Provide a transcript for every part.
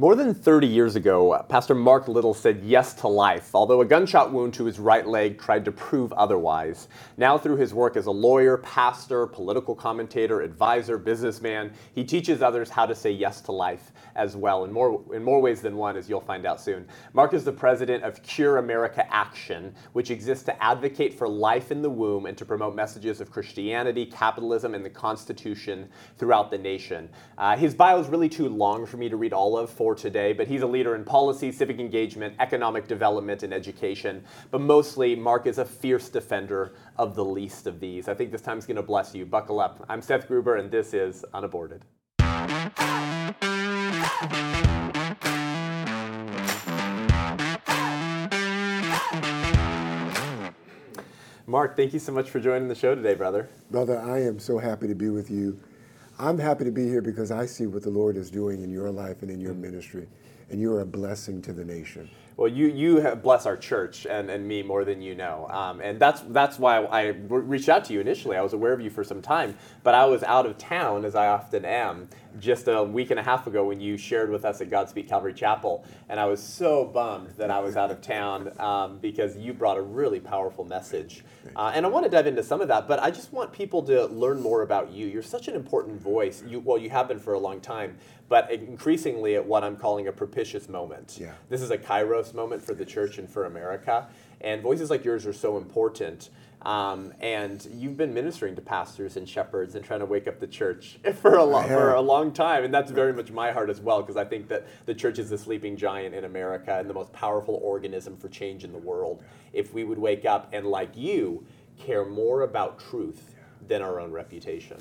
More than 30 years ago, Pastor Mark Little said yes to life, although a gunshot wound to his right leg tried to prove otherwise. Now, through his work as a lawyer, pastor, political commentator, advisor, businessman, he teaches others how to say yes to life as well, in more, in more ways than one, as you'll find out soon. Mark is the president of Cure America Action, which exists to advocate for life in the womb and to promote messages of Christianity, capitalism, and the Constitution throughout the nation. Uh, his bio is really too long for me to read all of for for today, but he's a leader in policy, civic engagement, economic development, and education. But mostly, Mark is a fierce defender of the least of these. I think this time's going to bless you. Buckle up. I'm Seth Gruber, and this is Unaborted. Mark, thank you so much for joining the show today, brother. Brother, I am so happy to be with you. I'm happy to be here because I see what the Lord is doing in your life and in your ministry, and you're a blessing to the nation. Well, you you bless our church and, and me more than you know, um, and that's that's why I reached out to you initially. I was aware of you for some time, but I was out of town as I often am, just a week and a half ago when you shared with us at Godspeak Calvary Chapel, and I was so bummed that I was out of town um, because you brought a really powerful message, uh, and I want to dive into some of that. But I just want people to learn more about you. You're such an important voice. You well, you have been for a long time, but increasingly at what I'm calling a propitious moment. Yeah. This is a Kairos moment for the church and for America, and voices like yours are so important. Um, and you've been ministering to pastors and shepherds and trying to wake up the church for a, lo- for a long time. And that's very much my heart as well, because I think that the church is the sleeping giant in America and the most powerful organism for change in the world. If we would wake up and, like you, care more about truth than our own reputation.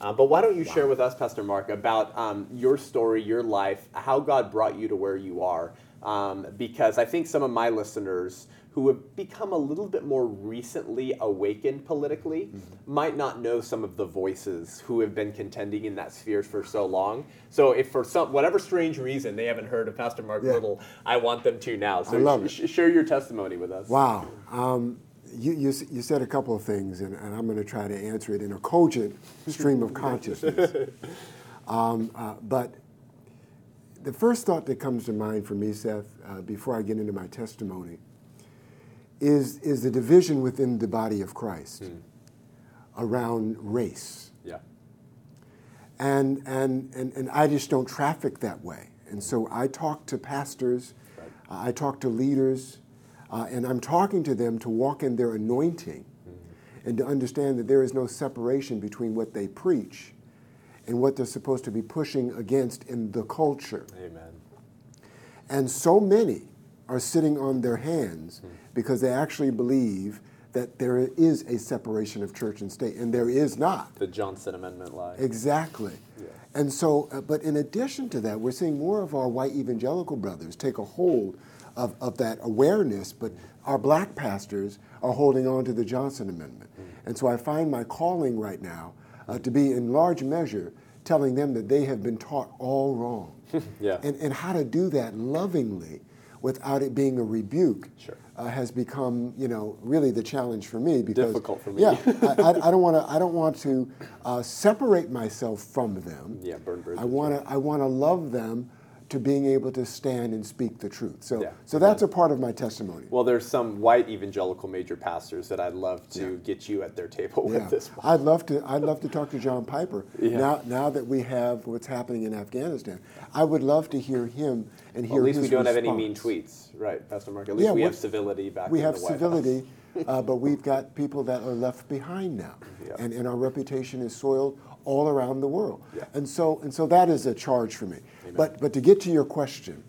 Uh, but why don't you wow. share with us, Pastor Mark, about um, your story, your life, how God brought you to where you are? Um, because I think some of my listeners who have become a little bit more recently awakened politically mm-hmm. might not know some of the voices who have been contending in that sphere for so long. So if for some whatever strange reason they haven't heard of Pastor Mark yeah. Little, I want them to now. So sh- share your testimony with us. Wow. Um, you, you, you, said a couple of things, and, and I'm going to try to answer it in a cogent stream of consciousness. Um, uh, but the first thought that comes to mind for me, Seth, uh, before I get into my testimony, is, is the division within the body of Christ mm. around race. Yeah. And, and, and, and I just don't traffic that way. And so I talk to pastors, right. uh, I talk to leaders, uh, and I'm talking to them to walk in their anointing mm. and to understand that there is no separation between what they preach and what they're supposed to be pushing against in the culture. Amen. And so many are sitting on their hands mm because they actually believe that there is a separation of church and state, and there is not. The Johnson Amendment lie. Exactly. And so, uh, but in addition to that, we're seeing more of our white evangelical brothers take a hold of, of that awareness, but our black pastors are holding on to the Johnson Amendment. Mm. And so I find my calling right now uh, to be, in large measure, telling them that they have been taught all wrong. yeah. and, and how to do that lovingly without it being a rebuke sure. Uh, has become, you know, really the challenge for me. Because, Difficult for me. Yeah, I, I, don't want to. I don't want to uh, separate myself from them. Yeah, burn bridges. I want to. I want to love them to being able to stand and speak the truth. So, yeah. so that's a part of my testimony. Well, there's some white evangelical major pastors that I'd love to yeah. get you at their table yeah. with this. One. I'd love to. I'd love to talk to John Piper. Now, now that we have what's happening in Afghanistan, I would love to hear him and hear. Well, at least we don't response. have any mean tweets, right, Pastor Mark? At least we have civility back. We have civility. uh, but we've got people that are left behind now, and, and our reputation is soiled all around the world. Yeah. And so and so that is a charge for me. Amen. But but to get to your question,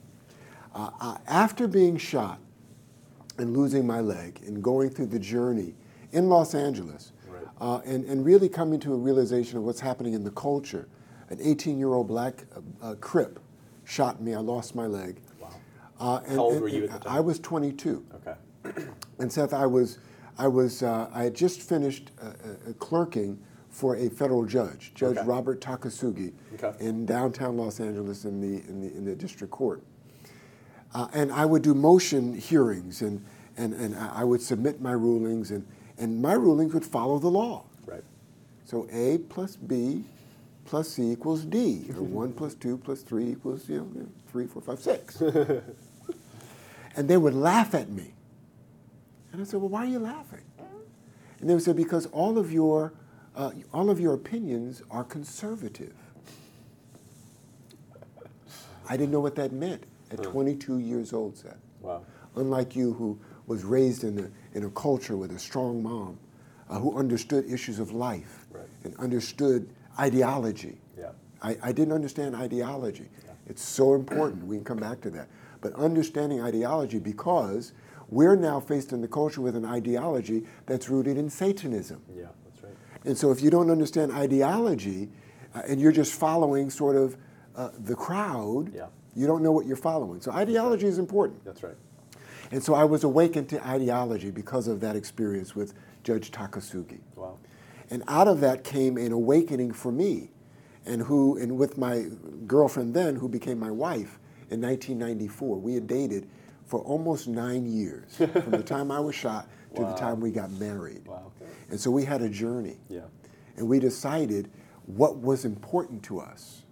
uh, uh, after being shot and losing my leg and going through the journey in Los Angeles, right. uh, and and really coming to a realization of what's happening in the culture, an 18-year-old black uh, uh, Crip shot me. I lost my leg. Wow. Uh, and, How old were you at the time? I was 22. Okay. and Seth, I was I was I had just finished clerking for a federal judge, Judge okay. Robert Takasugi, okay. in downtown Los Angeles in the, in the, in the district court. Uh, and I would do motion hearings and, and, and I would submit my rulings, and, and my rulings would follow the law. Right. So A plus B plus C equals D, or 1 plus 2 plus 3 equals, you know, 3, 4, 5, 6. and they would laugh at me. And I said, well, why are you laughing? And they would say, because all of your, uh, all of your opinions are conservative. I didn't know what that meant at 22 years old, Seth. Wow. Unlike you, who was raised in a, in a culture with a strong mom, uh, who understood issues of life Right. and understood ideology. Yeah. I, I didn't understand ideology. It's so important. We can come back to that. But understanding ideology because we're now faced in the culture with an ideology that's rooted in Satanism. Yeah. And so if you don't understand ideology uh, and you're just following sort of uh, the crowd, Yeah. you don't know what you're following. So ideology is important. That's right. And so I was awakened to ideology because of that experience with Judge Takasugi. Wow. And out of that came an awakening for me, and who, and with my girlfriend then, who became my wife in 1994. We had dated for almost nine years, from the time I was shot to Wow. the time we got married. Wow. And so we had a journey, Yeah. and we decided what was important to us.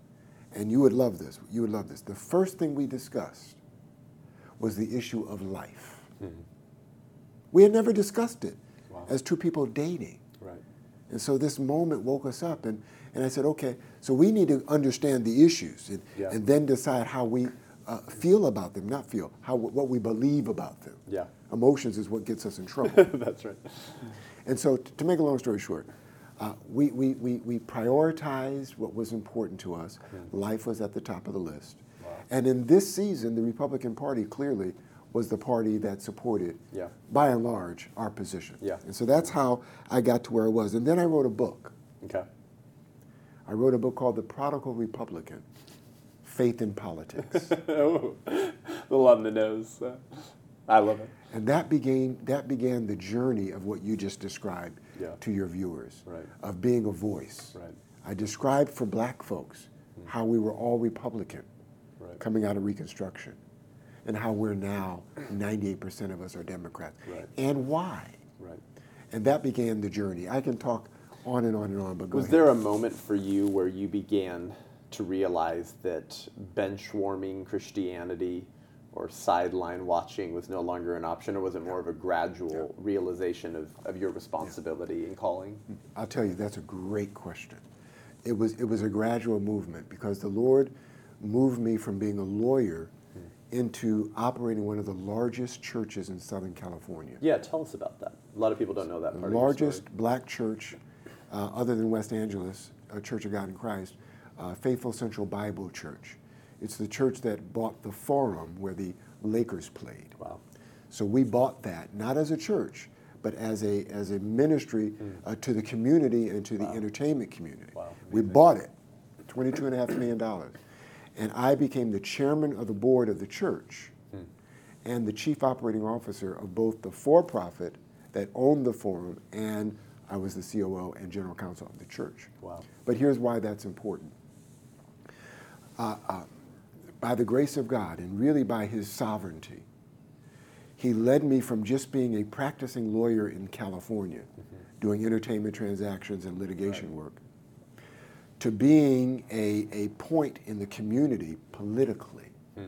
And you would love this. You would love this. The first thing we discussed was the issue of life. We had never discussed it Wow. as two people dating. Right. And so this moment woke us up, and, and I said, okay, so we need to understand the issues and, Yeah. and then decide how we uh, feel about them, not feel, how, what we believe about them. Yeah. Emotions is what gets us in trouble. that's right. and so, t- to make a long story short, uh, we, we, we, we prioritized what was important to us. Life was at the top of the list. Wow. And in this season, the Republican Party clearly was the party that supported, Yeah. by and large, our position. Yeah. And so that's how I got to where I was. And then I wrote a book. Okay. I wrote a book called The Prodigal Republican Faith in Politics. oh, a little on the nose. I love it. And that began, that began the journey of what you just described Yeah. to your viewers Right. of being a voice. Right. I described for black folks hmm. how we were all Republican Right. coming out of Reconstruction and how we're now 98% of us are Democrats Right. and why. Right. And that began the journey. I can talk on and on and on, but go Was ahead. there a moment for you where you began to realize that bench warming Christianity or sideline watching was no longer an option, or was it more of a gradual realization of, of your responsibility and calling? I'll tell you, that's a great question. It was, it was a gradual movement because the Lord moved me from being a lawyer into operating one of the largest churches in Southern California. Yeah, tell us about that. A lot of people don't know that The part. largest black church, uh, other than West Angeles, a Church of God in Christ, uh, Faithful Central Bible Church. It's the church that bought the Forum where the Lakers played. Of your story. Wow. So we bought that, not as a church, but as a, as a ministry uh, to the community and to the entertainment community. Wow, We bought it, $22.5 million. And I became the chairman of the board of the church and the chief operating officer of both the for profit that owned the forum and I was the COO and general counsel of the church. Wow. But here's why that's important. Uh, uh, by the grace of God and really by his sovereignty, he led me from just being a practicing lawyer in California, doing entertainment transactions and litigation work, to being a, a point in the community politically. Hmm.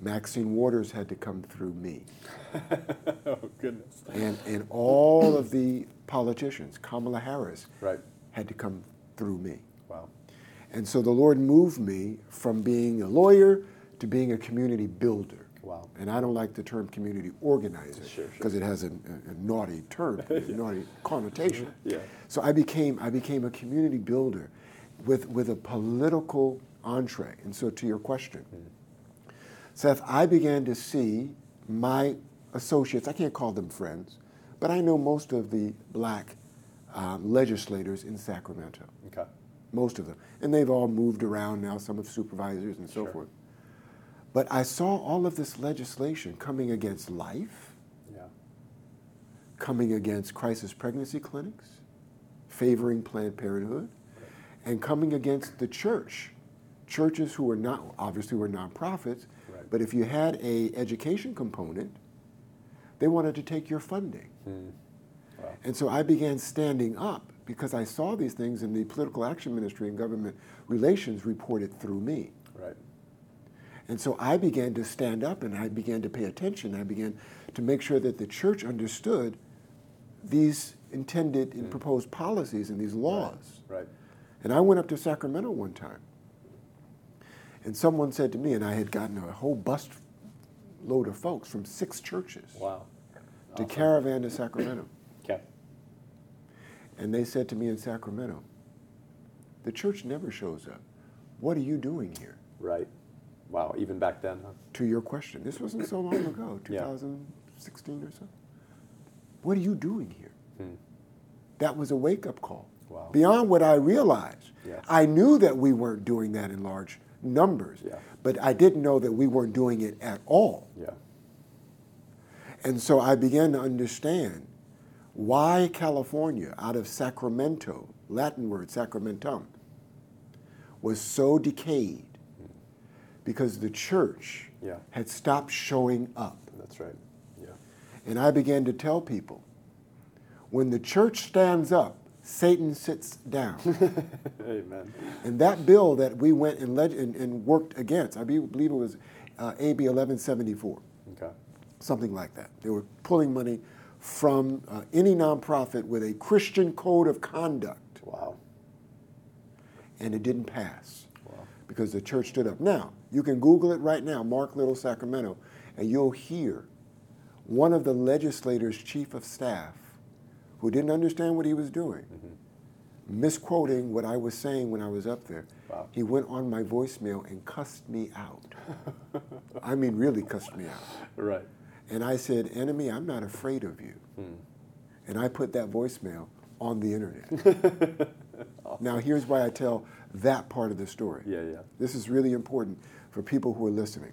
Maxine Waters had to come through me. oh goodness. And, and all of the politicians, Kamala Harris, Right. had to come through me. Wow. And so the Lord moved me from being a lawyer to being a community builder. Wow. And I don't like the term community organizer Sure, sure. because it has a, a, a naughty term, a naughty connotation. Yeah. So I became I became a community builder with with a political entree. And so to your question, Seth, I began to see my associates, I can't call them friends, but I know most of the black um, legislators in Sacramento Okay. Most of them. And they've all moved around now, some of supervisors and so Sure. forth. But I saw all of this legislation coming against life, Yeah. coming against crisis pregnancy clinics, favoring Planned Parenthood, and coming against the church. Churches who are not, obviously were nonprofits, Right. but if you had a education component, they wanted to take your funding. Hmm. Wow. And so I began standing up because I saw these things in the political action ministry and government relations reported through me. Right. And so I began to stand up and I began to pay attention. I began to make sure that the church understood these intended and mm. proposed policies and these laws. Right. And I went up to Sacramento one time. And someone said to me, and I had gotten a whole bus load of folks from six churches Wow. to Awesome. caravan to Sacramento. And they said to me in Sacramento, the church never shows up. What are you doing here? Right. Wow. Even back then. Huh? To your question, this wasn't so long ago, Yeah. 2016 or so. What are you doing here? Hmm. That was a wake up call. Wow. Beyond what I realized. Yes. I knew that we weren't doing that in large numbers, Yeah. but I didn't know that we weren't doing it at all. Yeah. And so I began to understand why California, out of Sacramento, Latin word sacramentum, was so decayed because the church Yeah. had stopped showing up. That's right. Yeah. And I began to tell people when the church stands up, Satan sits down. Amen. and that bill that we went and, leg- and, and worked against, I believe it was uh, AB 1174. Okay. something like that. They were pulling money from uh, any nonprofit with a Christian code of conduct, Wow. and it didn't pass Wow. because the church stood up. Now, you can Google it right now, Mark Little Sacramento, and you'll hear one of the legislators' chief of staff who didn't understand what he was doing, misquoting what I was saying when I was up there. Wow. He went on my voicemail and cussed me out. I mean, really cussed me out. Right. And I said, Enemy, I'm not afraid of you. And I put that voicemail on the internet. Now, here's why I tell that part of the story. Yeah. Yeah. This is really important for people who are listening.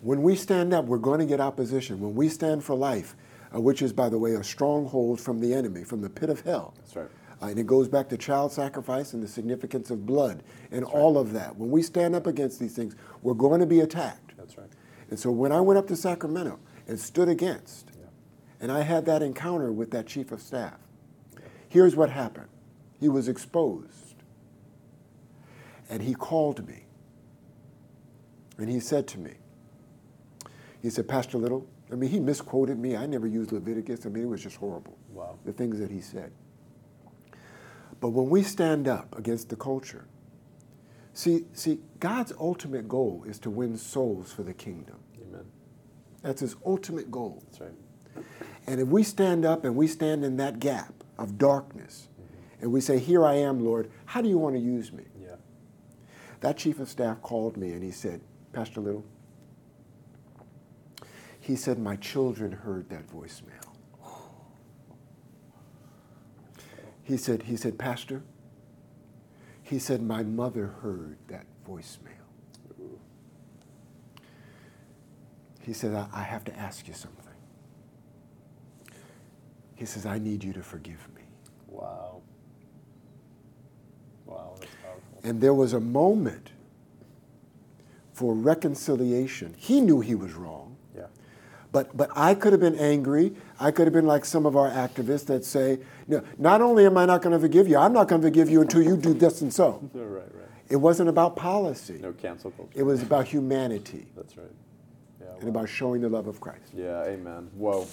When we stand up, we're going to get opposition. When we stand for life, uh, which is, by the way, a stronghold from the enemy, from the pit of hell. That's right. Uh, and it goes back to child sacrifice and the significance of blood and all of that. When we stand up against these things, we're going to be attacked. That's right. And so when I went up to Sacramento and stood against, Yeah. and I had that encounter with that chief of staff, here's what happened. He was exposed. And he called me. And he said to me, he said, Pastor Little, I mean, he misquoted me. I never used Leviticus. I mean, it was just horrible, Wow. the things that he said. But when we stand up against the culture, see, see, God's ultimate goal is to win souls for the kingdom. Amen. That's his ultimate goal. That's right. And if we stand up and we stand in that gap of darkness mm-hmm. and we say, Here I am, Lord, how do you want to use me? Yeah. That chief of staff called me and he said, Pastor Little, he said, My children heard that voicemail. He said, he said, Pastor, he said, my mother heard that voicemail. He said, I, I have to ask you something. He says, I need you to forgive me. Wow. Wow. That's powerful. And there was a moment for reconciliation. He knew he was wrong. Yeah. But, but I could have been angry. I could have been like some of our activists that say, no, not only am I not going to forgive you, I'm not going to forgive you until you do this and so. Right. Right. It wasn't about policy. No cancel culture. It was about humanity That's right. Yeah. and about showing the love of Christ. Yeah, amen. Whoa.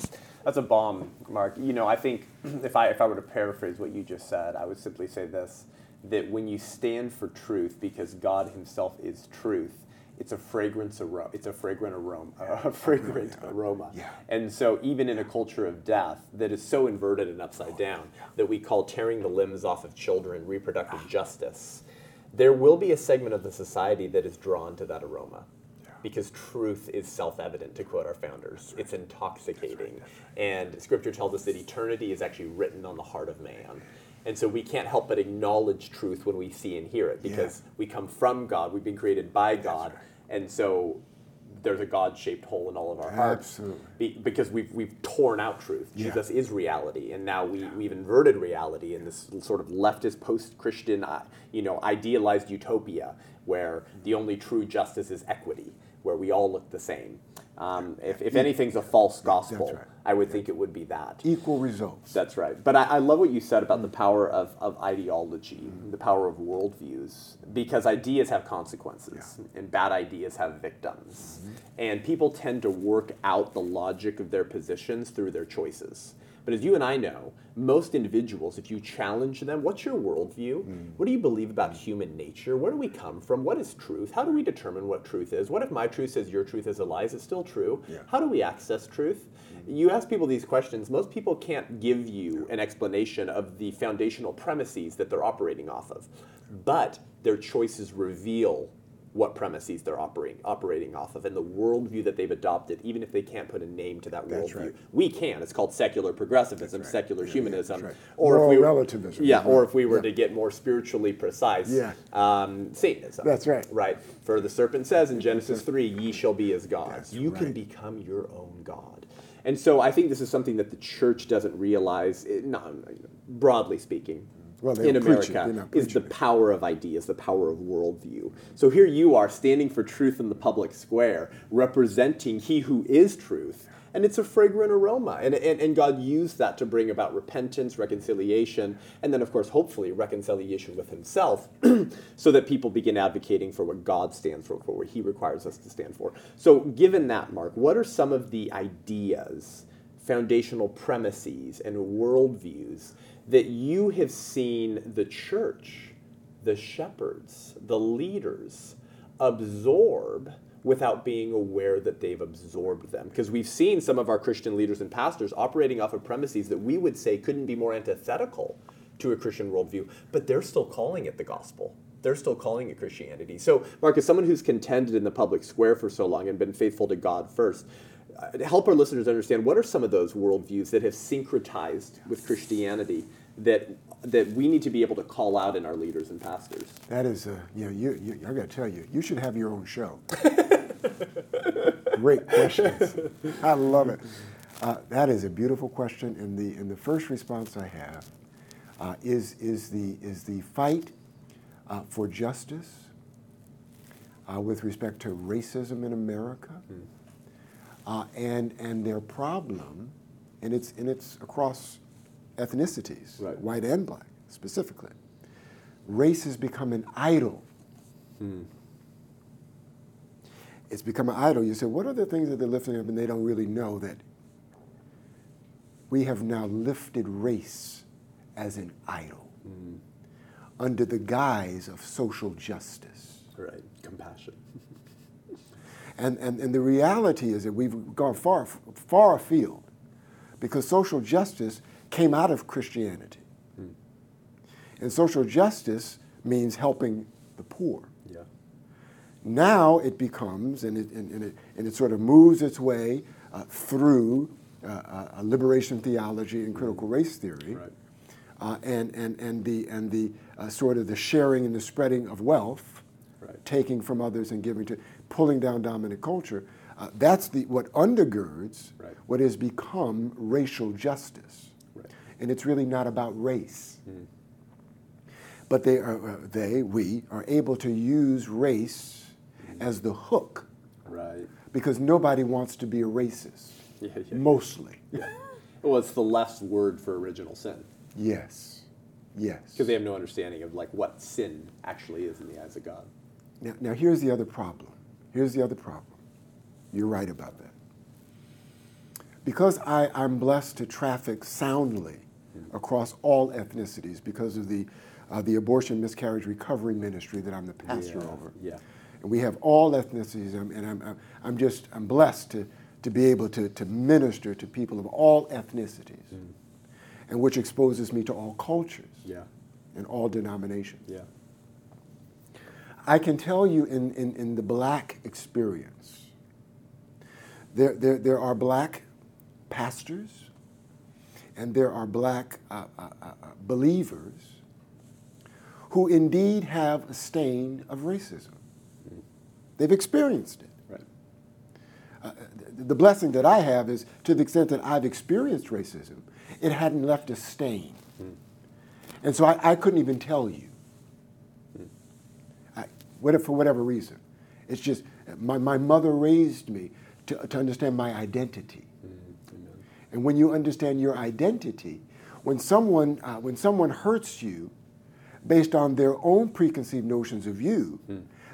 That's a bomb, Mark. You know, I think if I if I were to paraphrase what you just said, I would simply say this that when you stand for truth because God himself is truth, it's a fragrance aroma. It's a fragrant aroma. A fragrant aroma. Yeah. And so even in a culture of death that is so inverted and upside down that we call tearing the limbs off of children reproductive justice, there will be a segment of the society that is drawn to that aroma because truth is self-evident to quote our founders. It's intoxicating. And scripture tells us that eternity is actually written on the heart of man. And so we can't help but acknowledge truth when we see and hear it because we come from god. We've been created by god and so there's a god-shaped hole in all of our hearts Absolutely. be, because we've, we've torn out truth Yeah. jesus is reality and now we, we've inverted reality in this sort of leftist post-christian uh, you know idealized utopia where the only true justice is equity where we all look the same um, if, if anything's a false gospel right. I would think it would be that. Equal results. That's right. But I, I love what you said about the mm. power of, of ideology, mm-hmm. the power of worldviews, because ideas have consequences, and bad ideas have victims. Mm-hmm. And people tend to work out the logic of their positions through their choices. But as you and I know, most individuals, if you challenge them, what's your worldview? Mm. What do you believe about mm. human nature? Where do we come from? What is truth? How do we determine what truth is? What if my truth says your truth is a lie? Is it still true? Yeah. How do we access truth? You ask people these questions, most people can't give you an explanation of the foundational premises that they're operating off of. But their choices reveal what premises they're operating operating off of and the worldview that they've adopted, even if they can't put a name to that That's worldview. right. We can. It's called secular progressivism, right. secular Yeah, yeah, humanism, that's right. or Moral if we relativism. Yeah, or if we were Yeah. to get more spiritually precise, Yeah. um, Satanism. That's right. Right. For the serpent says in Genesis three, "Ye shall be as gods." That's you can become your own god. And so I think this is something that the church doesn't realize, it, not, broadly speaking, Well, in don't preach it. America, is the power of ideas, the power of worldview. So here you are standing for truth in the public square, representing He who is truth. And it's a fragrant aroma. And, and, and God used that to bring about repentance, reconciliation, and then, of course, hopefully, reconciliation with Himself so that people begin advocating for what God stands for, for what He requires us to stand for. So, given that, Mark, what are some of the ideas, foundational premises, and worldviews that you have seen the church, the shepherds, the leaders absorb without being aware that they've absorbed them. Because we've seen some of our Christian leaders and pastors operating off of premises that we would say couldn't be more antithetical to a Christian worldview, but they're still calling it the gospel. They're still calling it Christianity. So, Mark, as someone who's contended in the public square for so long and been faithful to God first, uh, help our listeners understand what are some of those worldviews that have syncretized with Christianity that that we need to be able to call out in our leaders and pastors. That is, uh, you know, you, you, I got to tell you, you should have your own show. Great questions. I love it. Uh, that is a beautiful question, and the and the first response I have uh, is is the is the fight uh, for justice uh, with respect to racism in America, uh, and and their problem, and it's and it's across ethnicities, Right. white and black specifically. Race has become an idol. Hmm. It's become an idol. You say, what are the things that they're lifting up, and they don't really know that we have now lifted race as an idol hmm. under the guise of social justice. Right. Compassion. And, and, and the reality is that we've gone far, far afield because social justice came out of Christianity. And social justice means helping the poor. Yeah. Now it becomes, and it, and, and it, and it sort of moves its way uh, through uh, uh, liberation theology and critical race theory, Right. uh, and, and, and the, and the uh, sort of the sharing and the spreading of wealth, Right. taking from others and giving to, pulling down dominant culture. Uh, that's the, what undergirds Right. what has become racial justice. And it's really not about race. But they, are, uh, they, we, are able to use race as the hook Right. because nobody wants to be a racist. Yeah, yeah. Mostly. Well, it's the last word for original sin Yes. Yes. because they have no understanding of like what sin actually is in the eyes of God. Now, now, here's the other problem. Here's the other problem. You're right about that. Because I, I'm blessed to traffic soundly across all ethnicities because of the, uh, the abortion miscarriage recovery ministry that I'm the pastor Yeah, over. yeah. And we have all ethnicities, and I'm, I'm, I'm just I'm blessed to, to be able to, to minister to people of all ethnicities, and which exposes me to all cultures Yeah. and all denominations. Yeah. I can tell you in, in, in the black experience, there, there, there are black pastors and there are black uh, uh, uh, uh, believers who indeed have a stain of racism. They've experienced it. Right. Uh, the the blessing that I have is to the extent that I've experienced racism, it hadn't left a stain. And so I, I couldn't even tell you. I, whatever, for whatever reason. It's just my, my mother raised me to, to understand my identity. And when you understand your identity, when someone, uh, when someone hurts you based on their own preconceived notions of you,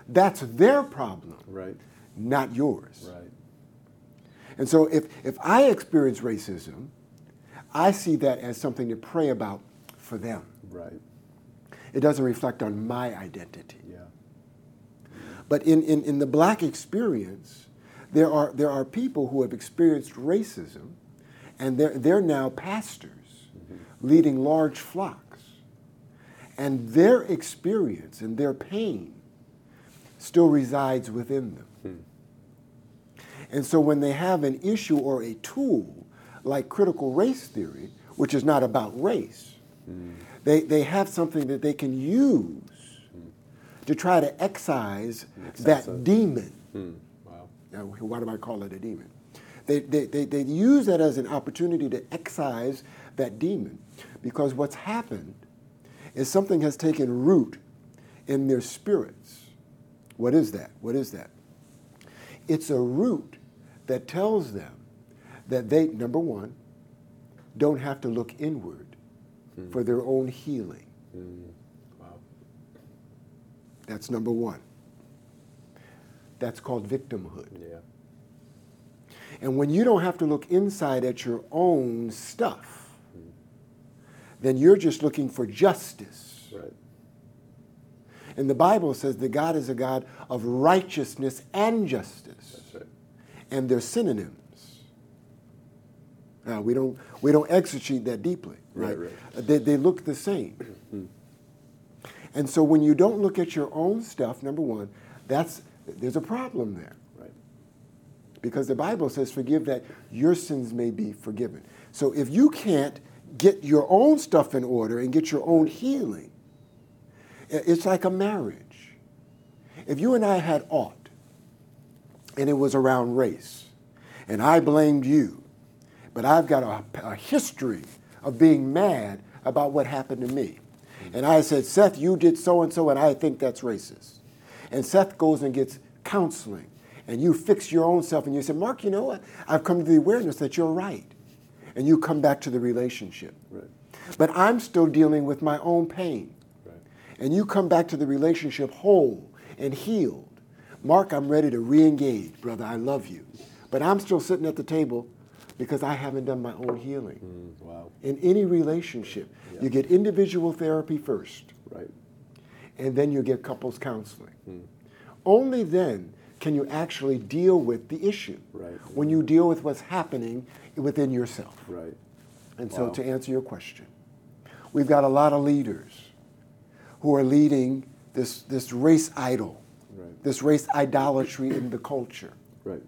that's their problem, Right. not yours. Right. And so if, if I experience racism, I see that as something to pray about for them. Right. It doesn't reflect on my identity. Yeah. But in, in, in the black experience, there are, there are people who have experienced racism, and they're, they're now pastors leading large flocks. And their experience and their pain still resides within them. Hmm. And so when they have an issue or a tool like critical race theory, which is not about race, hmm. they, they have something that they can use hmm. to try to excise that demon. Hmm. Wow. Now, why do I call it a demon? They, they, they, they use that as an opportunity to excise that demon because what's happened is something has taken root in their spirits. What is that? What is that? It's a root that tells them that they, number one, don't have to look inward for their own healing. Hmm. Wow. That's number one. That's called victimhood. Yeah. And when you don't have to look inside at your own stuff, then you're just looking for justice. Right. And the Bible says that God is a God of righteousness and justice, That's right. and they're synonyms. Now, we don't, we don't exegete that deeply, right? Right, uh, They, they look the same. and so when you don't look at your own stuff, number one, that's, there's a problem there. Because the Bible says, forgive that your sins may be forgiven. So if you can't get your own stuff in order and get your own healing, it's like a marriage. If you and I had aught, and it was around race, and I blamed you, but I've got a, a history of being mad about what happened to me. And I said, Seth, you did so and so, and I think that's racist. And Seth goes and gets counseling, and you fix your own self, and you say, Mark, you know what? I've come to the awareness that you're right. And you come back to the relationship. Right. But I'm still dealing with my own pain. Right. And you come back to the relationship whole and healed. Mark, I'm ready to re engage, brother. I love you. But I'm still sitting at the table because I haven't done my own healing. Mm, wow. In any relationship, Yeah. you get individual therapy first, Right. and then you get couples counseling. Only then can you actually deal with the issue. Right. When you deal with what's happening within yourself. Right. And so, to answer your question, we've got a lot of leaders who are leading this, this race idol, Right. this race idolatry in the culture, Right.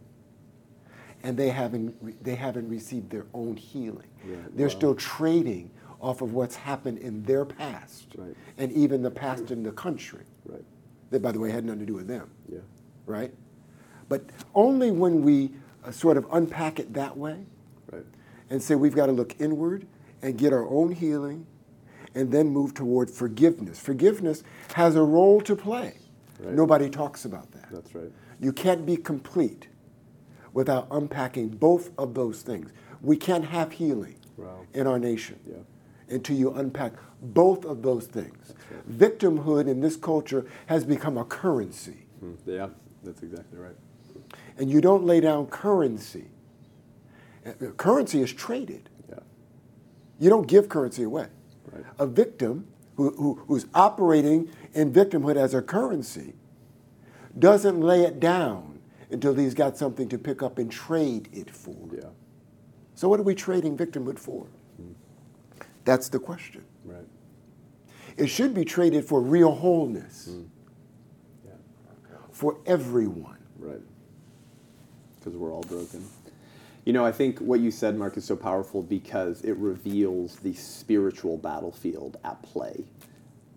and they haven't, re- they haven't received their own healing. Right. They're Wow. still trading off of what's happened in their past, Right. and even the past in the country. Right. That, by the way, had nothing to do with them, Yeah. Right? But only when we uh, sort of unpack it that way, Right. and say we've got to look inward and get our own healing and then move toward forgiveness. Forgiveness has a role to play. Right. Nobody talks about that. That's right. You can't be complete without unpacking both of those things. We can't have healing Wow. in our nation Yeah. until you unpack both of those things. Victimhood in this culture has become a currency, Mm, yeah. That's exactly right. and you don't lay down currency. Uh, Currency is traded. Yeah. You don't give currency away. Right. A victim who, who, who's operating in victimhood as a currency doesn't lay it down until he's got something to pick up and trade it for. Yeah. So, what are we trading victimhood for? That's the question. Right. It should be traded for real wholeness Yeah. For everyone. Right. Because we're all broken. You know, I think what you said, Mark, is so powerful because it reveals the spiritual battlefield at play.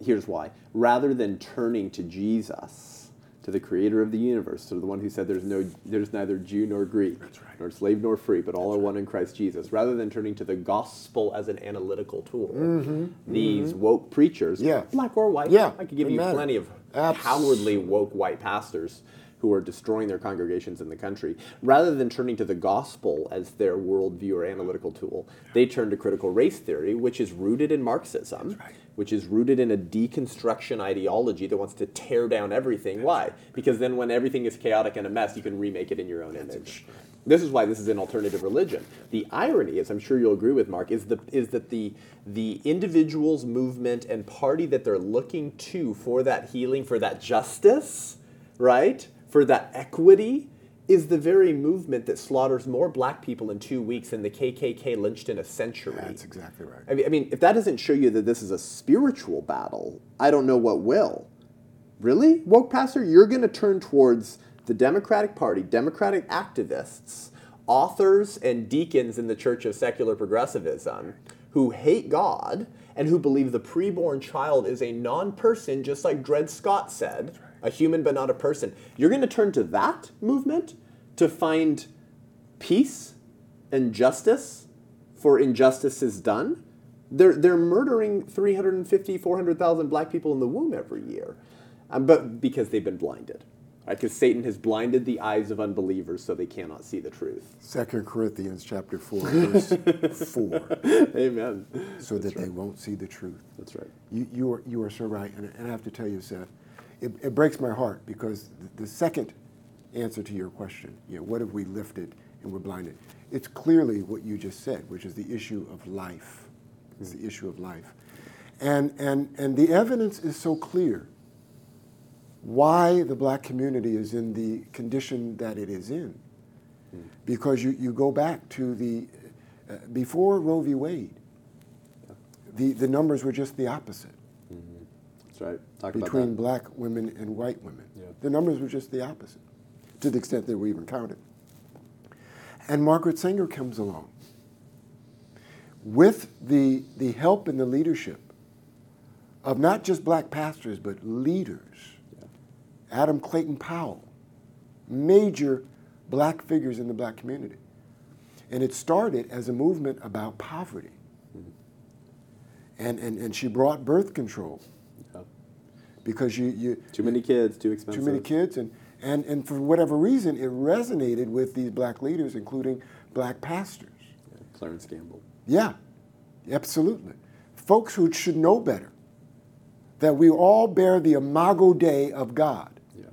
Here's why. Rather than turning to Jesus, to the creator of the universe, to the one who said there's no there's neither Jew nor Greek, right. nor slave nor free, but all are one in Christ Jesus, rather than turning to the gospel as an analytical tool, these woke preachers, Mm-hmm. Yeah. black or white, Yeah, I could give doesn't you plenty of cowardly woke white pastors who are destroying their congregations in the country. Rather than turning to the gospel as their worldview or analytical tool, they turn to critical race theory, which is rooted in Marxism, right. which is rooted in a deconstruction ideology that wants to tear down everything. Why? Because then when everything is chaotic and a mess, you can remake it in your own image. This is why this is an alternative religion. The irony, as I'm sure you'll agree with, Mark, is the is that the the individual's movement and party that they're looking to for that healing, for that justice, right? For that equity is the very movement that slaughters more black people in two weeks than the KKK lynched in a century. That's exactly right. I mean, I mean, if that doesn't show you that this is a spiritual battle, I don't know what will. Really? Woke pastor, you're going to turn towards the Democratic Party, Democratic activists, authors, and deacons in the Church of Secular Progressivism who hate God and who believe the preborn child is a non person, just like Dred Scott said a human but not a person. You're going to turn to that movement to find peace and justice for injustices done. They're, they're murdering 350, 400,000 black people in the womb every year, um, but because they've been blinded. Because right? Satan has blinded the eyes of unbelievers so they cannot see the truth. Second Corinthians chapter 4, verse 4. Amen. So That's that right. they won't see the truth. That's right. You, you, are, you are so right. And, and I have to tell you, Seth, it, it breaks my heart because the, second answer to your question, you know, what have we lifted and we're blinded? It's clearly what you just said, which is the issue of life. It's the issue of life. And, and, and the evidence is so clear why the black community is in the condition that it is in. Because you, you go back to the, uh, before Roe v. Wade, the, the numbers were just the opposite right. Talk between black women and white women. Yeah. The numbers were just the opposite, to the extent they were even counted. And Margaret Sanger comes along with the, the help and the leadership of not just black pastors, but leaders. Yeah. Adam Clayton Powell, major black figures in the black community. And it started as a movement about poverty. Mm-hmm. And, and, and she brought birth control because you, you too many kids, too expensive. Too many kids, and, and, and for whatever reason, it resonated with these black leaders, including black pastors. Yeah, Clarence Gamble. Yeah, absolutely. Folks who should know better that we all bear the imago Dei of God. Yeah.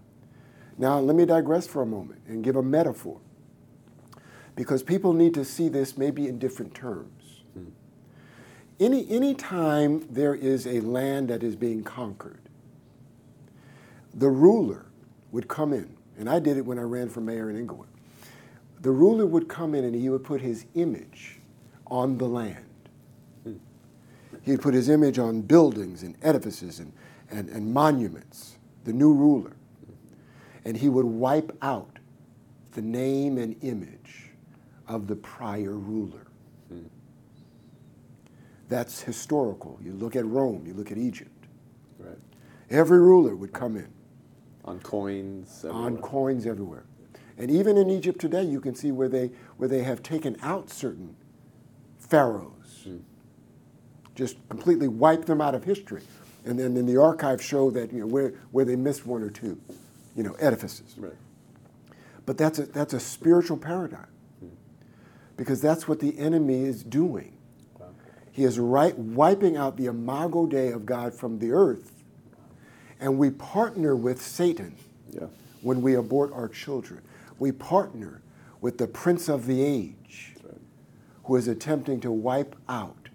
Now, let me digress for a moment and give a metaphor. Because people need to see this maybe in different terms. Hmm. Any, any time there is a land that is being conquered, the ruler would come in, and I did it when I ran for mayor in Inglewood. The ruler would come in and he would put his image on the land. He'd put his image on buildings and edifices and, and, and monuments, the new ruler. And he would wipe out the name and image of the prior ruler. That's historical. You look at Rome, you look at Egypt. Right. Every ruler would come in on coins everywhere. on coins everywhere. And even in Egypt today, you can see where they where they have taken out certain pharaohs, mm. just completely wiped them out of history. And then, then the archives show that you know where where they missed one or two, you know, edifices. Right. But that's a that's a spiritual paradigm, mm. because that's what the enemy is doing. Wow. He is right wiping out the imago Dei of God from the earth and we partner with Satan yeah. when we abort our children. We partner with the prince of the age right. who is attempting to wipe out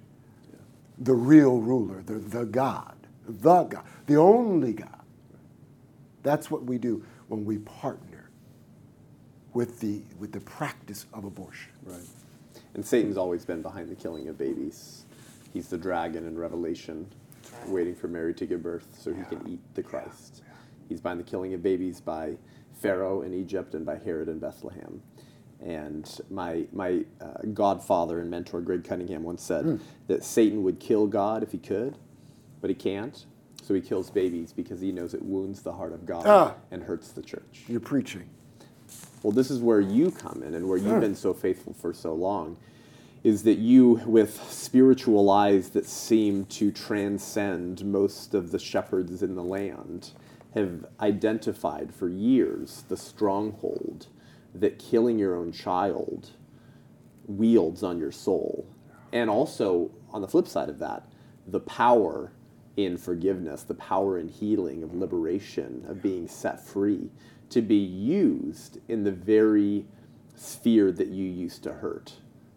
yeah. the real ruler, the, the God, the God, the only God. That's what we do when we partner with the, with the practice of abortion. Right. And Satan's always been behind the killing of babies. He's the dragon in Revelation waiting for Mary to give birth so he can eat the Christ. He's by the killing of babies by Pharaoh in Egypt and by Herod in Bethlehem. And my, my uh, godfather and mentor, Greg Cunningham, once said mm. that Satan would kill God if he could, but he can't. So he kills babies because he knows it wounds the heart of God ah, and hurts the church. You're preaching. Well, this is where you come in and where you've been so faithful for so long is that you, with spiritual eyes that seem to transcend most of the shepherds in the land, have identified for years the stronghold that killing your own child wields on your soul. And also, on the flip side of that, the power in forgiveness, the power in healing, of liberation, of being set free, to be used in the very sphere that you used to hurt,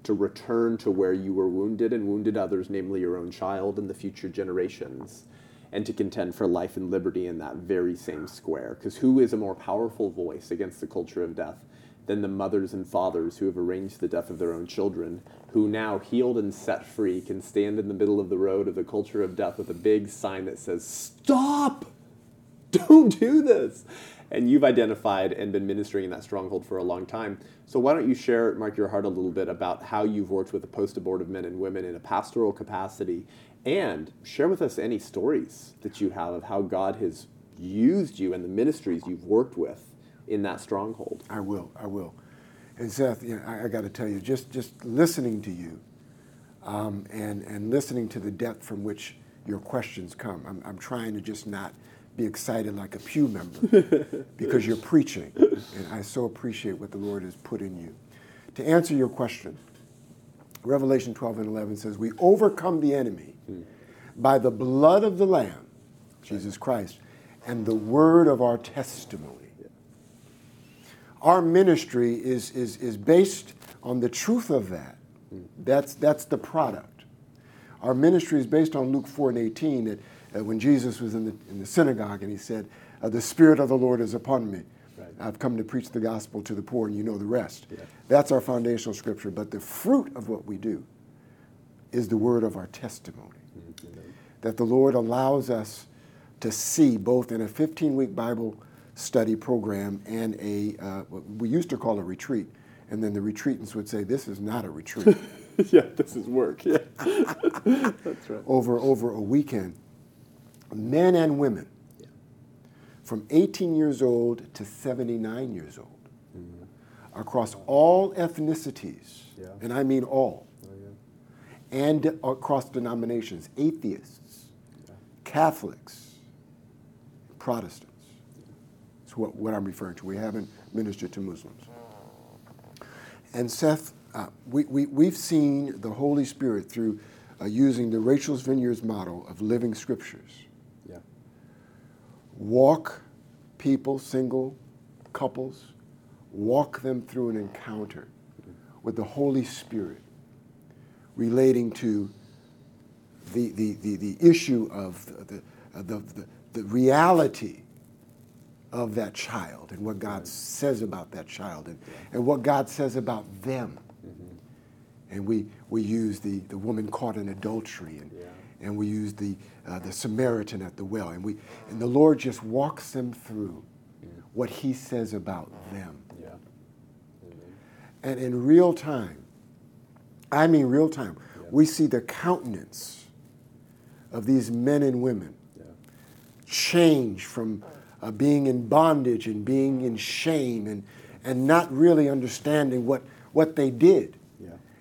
to return to where you were wounded and wounded others, namely your own child and the future generations, and to contend for life and liberty in that very same square. Because who is a more powerful voice against the culture of death than the mothers and fathers who have arranged the death of their own children, who now, healed and set free, can stand in the middle of the road of the culture of death with a big sign that says, Stop! Don't do this! And you've identified and been ministering in that stronghold for a long time. So, why don't you share, Mark, your heart a little bit about how you've worked with the post abortive men and women in a pastoral capacity and share with us any stories that you have of how God has used you and the ministries you've worked with in that stronghold. I will. I will. And Seth, you know, I, I got to tell you, just just listening to you, um, and and listening to the depth from which your questions come, I'm, I'm trying to just not be excited like a pew member because you're preaching, and I so appreciate what the Lord has put in you. To answer your question, Revelation 12 and 11 says, "We overcome the enemy by the blood of the Lamb, Jesus Christ, and the word of our testimony." our ministry is, is, is based on the truth of that. That's, that's the product. Our ministry is based on Luke 4 and 18, that uh, when Jesus was in the, in the synagogue and he said, uh, The Spirit of the Lord is upon me. Right. I've come to preach the gospel to the poor, and you know the rest. Yeah. That's our foundational scripture. But the fruit of what we do is the word of our testimony. Mm-hmm. That the Lord allows us to see both in a 15 week Bible study program and a, uh, we used to call a retreat. And then the retreatants would say, this is not a retreat. yeah, this is work. Yeah. That's right. Over, over a weekend. Men and women yeah. from 18 years old to 79 years old mm-hmm. across all ethnicities, yeah. and I mean all, oh, yeah. and across denominations, atheists, Catholics, Protestants what, what I'm referring to. We haven't ministered to Muslims. And Seth, uh, we, we, we've seen the Holy Spirit through uh, using the Rachel's Vineyards model of living scriptures. Walk people, single couples, walk them through an encounter with the Holy Spirit relating to the, the, the, the issue of the, the, the, the reality of that child and what God says about that child and, and what God says about them. Mm-hmm. And we, we use the, the woman caught in adultery and, yeah. And we use the, uh, the Samaritan at the well. And, we, and the Lord just walks them through yeah. what he says about them. Yeah. And in real time, I mean real time, we see the countenance of these men and women change from uh, being in bondage and being in shame and, and not really understanding what, what they did.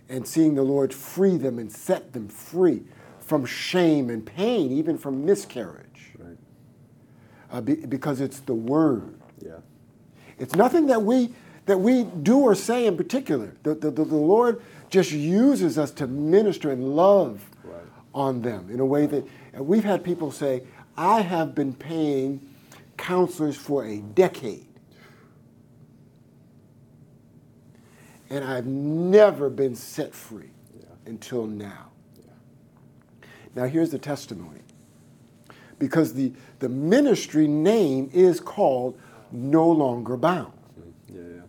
And seeing the Lord free them and set them free from shame and pain, even from miscarriage. Right. Uh, be, because it's the Word. Yeah. It's nothing that we, that we do or say in particular. The, the, the, the Lord just uses us to minister and love right. on them in a way that we've had people say, I have been paying counselors for a decade. And I've never been set free yeah. until now. Now, here's the testimony. Because the, the ministry name is called No Longer Bound. Yeah, yeah.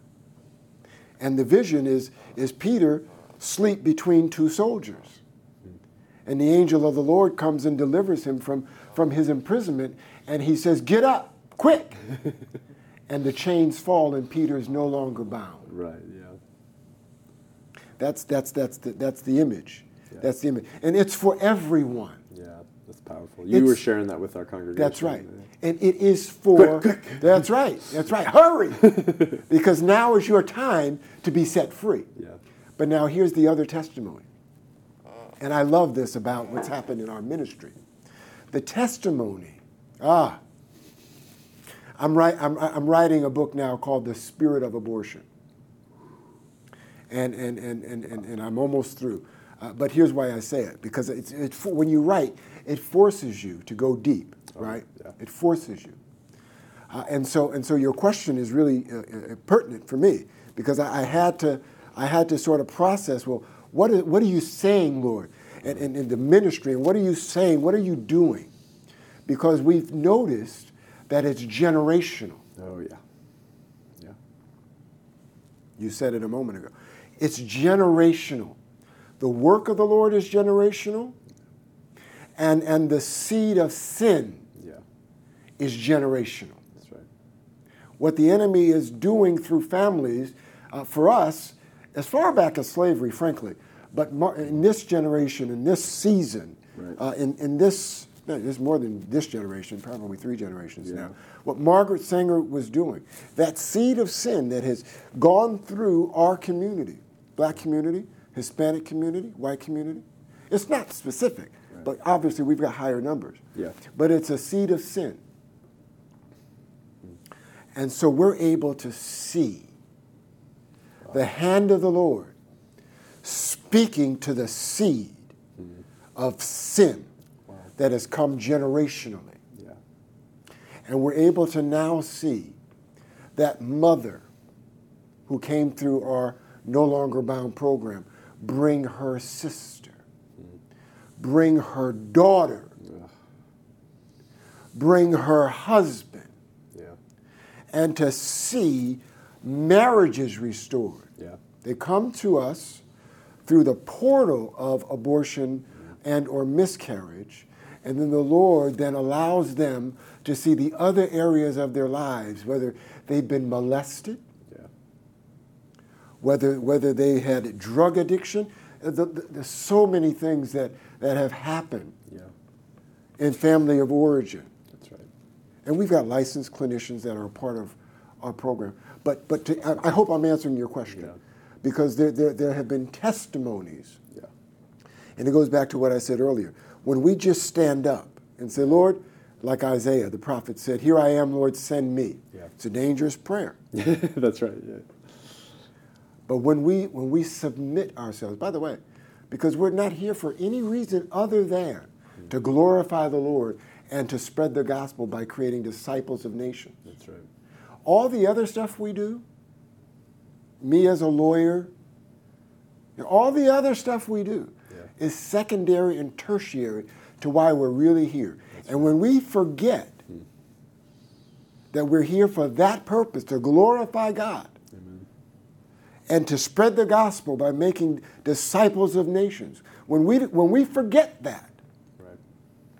And the vision is, is Peter sleep between two soldiers. Mm-hmm. And the angel of the Lord comes and delivers him from, from his imprisonment, and he says, Get up quick. and the chains fall and Peter is no longer bound. Right, yeah. That's, that's, that's, the, that's the image. Yeah. That's the image. And it's for everyone. Yeah, that's powerful. You it's, were sharing that with our congregation. That's right. And it is for, quick, quick. that's right, that's right. Hurry! because now is your time to be set free. Yeah. But now here's the other testimony. And I love this about what's happened in our ministry. The testimony, ah, I'm, write, I'm, I'm writing a book now called The Spirit of Abortion. And, and, and, and, and, and I'm almost through. Uh, but here's why I say it because it's, it, when you write, it forces you to go deep, oh, right? Yeah. It forces you. Uh, and, so, and so your question is really uh, uh, pertinent for me because I, I, had to, I had to sort of process well, what, is, what are you saying, Lord, in, in, in the ministry? And what are you saying? What are you doing? Because we've noticed that it's generational. Oh, yeah. Yeah. You said it a moment ago. It's generational. The work of the Lord is generational, and, and the seed of sin yeah. is generational. That's right. What the enemy is doing through families, uh, for us, as far back as slavery, frankly, but in this generation, in this season, right. uh, in, in this, no, there's more than this generation, probably three generations yeah. now. What Margaret Sanger was doing, that seed of sin that has gone through our community, black community, Hispanic community, white community. It's not specific, right. but obviously we've got higher numbers. Yeah. But it's a seed of sin. And so we're able to see wow. the hand of the Lord speaking to the seed mm-hmm. of sin wow. that has come generationally. Yeah. And we're able to now see that mother who came through our No Longer Bound program bring her sister, bring her daughter, bring her husband, yeah. and to see marriages restored. Yeah. They come to us through the portal of abortion and or miscarriage, and then the Lord then allows them to see the other areas of their lives, whether they've been molested, whether, whether they had drug addiction. Uh, the, the, there's so many things that, that have happened yeah. in family of origin. That's right. And we've got licensed clinicians that are a part of our program. But, but to, I, I, hope I'm answering your question yeah. because there, there, there have been testimonies. Yeah. And it goes back to what I said earlier. When we just stand up and say, Lord, like Isaiah, the prophet said, Here I am, Lord, send me. Yeah. It's a dangerous prayer. That's right. Yeah. But when we, when we submit ourselves, by the way, because we're not here for any reason other than to glorify the Lord and to spread the gospel by creating disciples of nations. That's right. All the other stuff we do, me as a lawyer, all the other stuff we do yeah. is secondary and tertiary to why we're really here. That's and right. when we forget hmm. that we're here for that purpose, to glorify God, and to spread the gospel by making disciples of nations. When we, when we forget that, right.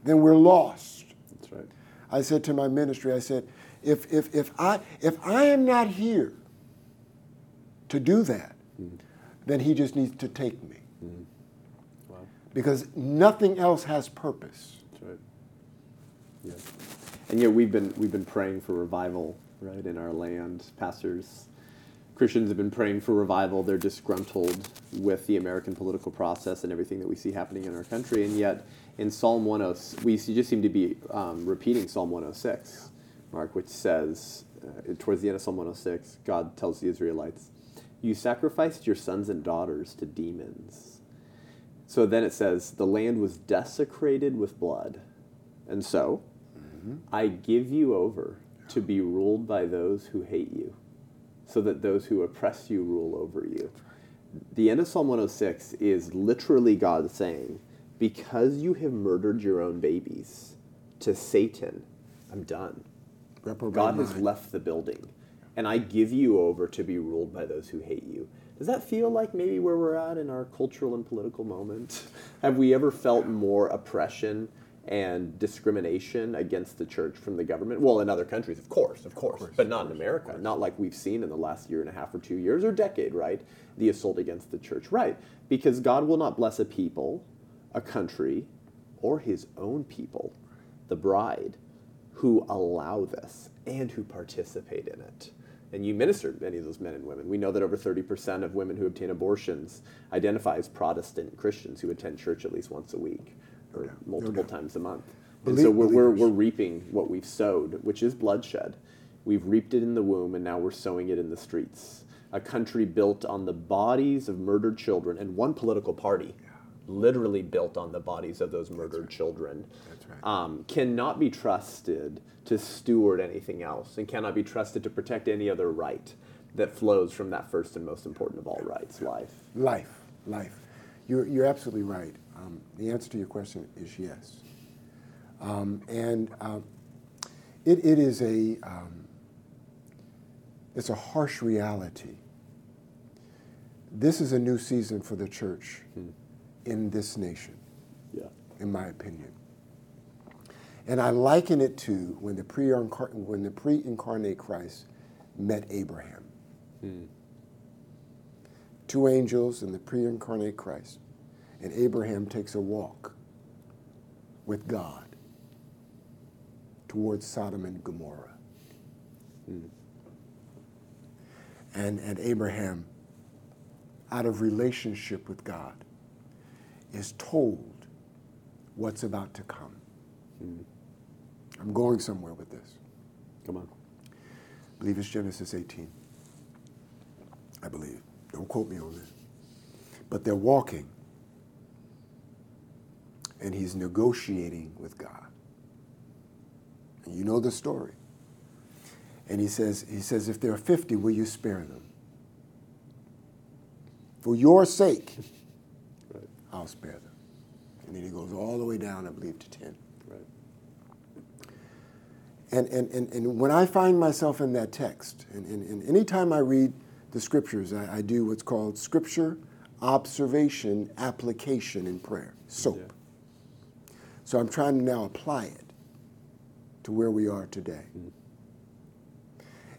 then we're lost. That's right. I said to my ministry, I said, if, if, if, I, if I am not here to do that, mm-hmm. then he just needs to take me. Mm-hmm. Wow. Because nothing else has purpose. That's right. Yeah. And yet we've been, we've been praying for revival, right, in our land. Pastors Christians have been praying for revival. They're disgruntled with the American political process and everything that we see happening in our country. And yet, in Psalm 106, we just seem to be um, repeating Psalm 106, Mark, which says, uh, towards the end of Psalm 106, God tells the Israelites, You sacrificed your sons and daughters to demons. So then it says, The land was desecrated with blood. And so, mm-hmm. I give you over to be ruled by those who hate you so that those who oppress you rule over you. The end of Psalm 106 is literally God saying, Because you have murdered your own babies to Satan, I'm done. God has left the building, and I give you over to be ruled by those who hate you. Does that feel like maybe where we're at in our cultural and political moment? Have we ever felt more oppression and discrimination against the church from the government. Well, in other countries, of course, of course, of course but not course, in America. Not like we've seen in the last year and a half or two years or decade, right? The assault against the church, right? Because God will not bless a people, a country, or his own people, the bride, who allow this and who participate in it. And you ministered to many of those men and women. We know that over 30% of women who obtain abortions identify as Protestant Christians who attend church at least once a week or multiple no times a month. And so we're, we're, we're reaping what we've sowed, which is bloodshed. We've reaped it in the womb, and now we're sowing it in the streets. A country built on the bodies of murdered children, and one political party literally built on the bodies of those murdered right. children, right. um, cannot be trusted to steward anything else and cannot be trusted to protect any other right that flows from that first and most important of all rights life. Life, life. You're, you're absolutely right. Um, the answer to your question is yes. Um, and uh, it, it is a, um, it's a harsh reality. This is a new season for the church. Hmm in this nation, yeah. in my opinion. And I liken it to when the pre-incarnate, the pre-incarnate Christ met Abraham. Hmm. Two angels and the pre-incarnate Christ. And Abraham takes a walk with God towards Sodom and Gomorrah. Hmm. And, and Abraham, out of relationship with God, is told what's about to come. Mm. I'm going somewhere with this. Come on. I believe it's Genesis 18. I believe. Don't quote me on this. But they're walking, and he's negotiating with God. And you know the story. And he says, he says, if there are 50, will you spare them? For your sake. I'll spare them. And then he goes all the way down, I believe, to 10. Right. And, and, and, and when I find myself in that text, and, and, and anytime I read the scriptures, I, I, do what's called scripture, observation, application in prayer, SOAP. Yeah. So I'm trying to now apply it to where we are today.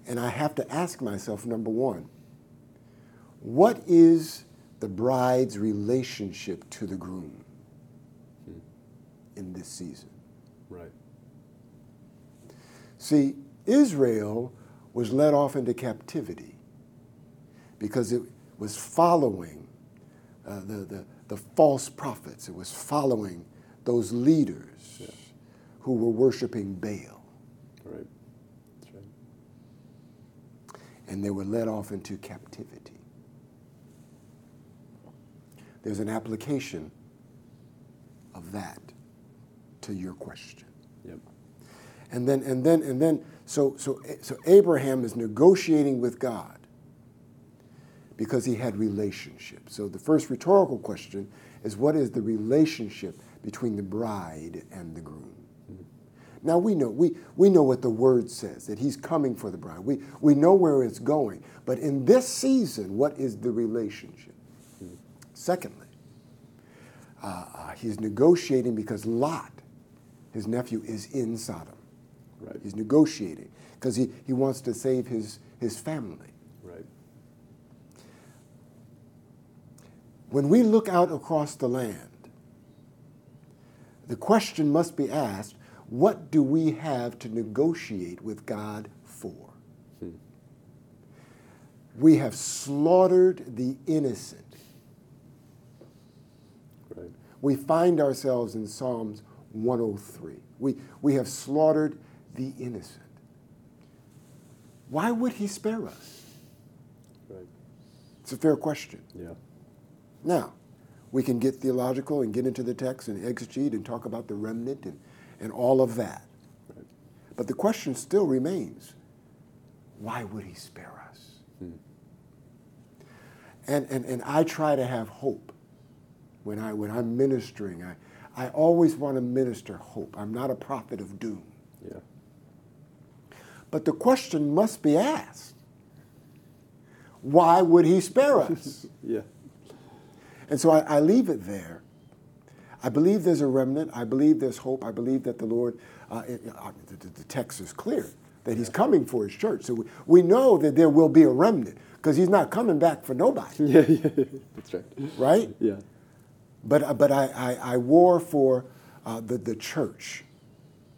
And I have to ask myself, number one, what is the bride's relationship to the groom in this season. Right. See, Israel was led off into captivity because it was following uh, the, the, the, false prophets. It was following those leaders yeah. who were worshiping Baal. Right. That's right. And they were led off into captivity there's an application of that to your question. Yep. And then and then and then so so so Abraham is negotiating with God because he had relationship. So the first rhetorical question is what is the relationship between the bride and the groom? Mm-hmm. Now we know we, we know what the word says that he's coming for the bride. We we know where it's going. But in this season, what is the relationship? Secondly, uh, uh, he's negotiating because Lot, his nephew, is in Sodom. Right. He's negotiating because he, he wants to save his, his family. Right. When we look out across the land, the question must be asked what do we have to negotiate with God for? Hmm. We have slaughtered the innocent we find ourselves in Psalms 103. We, we have slaughtered the innocent. Why would he spare us? Right. It's a fair question. Yeah. Now, we can get theological and get into the text and exegete and talk about the remnant and, and all of that. Right. But the question still remains why would he spare us? Hmm. And, and, and I try to have hope when, I, when I'm ministering. I, I always want to minister hope. I'm not a prophet of doom. Yeah. But the question must be asked why would he spare us? yeah. And so I, I, leave it there. I believe there's a remnant. I believe there's hope. I believe that the Lord, uh, it, uh, the, the, text is clear that he's coming for his church. So we, we know that there will be a remnant because he's not coming back for nobody. Yeah, yeah, that's right. Right? Yeah. But, uh, but I, I, I war for uh, the, the church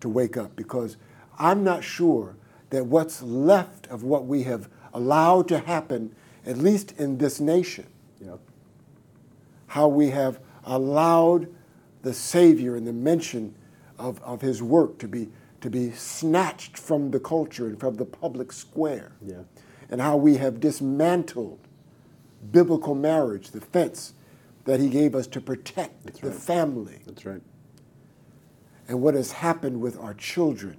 to wake up because I'm not sure that what's left of what we have allowed to happen, at least in this nation, yep. How we have allowed the Savior and the mention of, of his work to be to be snatched from the culture and from the public square. Yeah. And how we have dismantled biblical marriage, the fence that he gave us to protect That's the right. family. That's right. And what has happened with our children,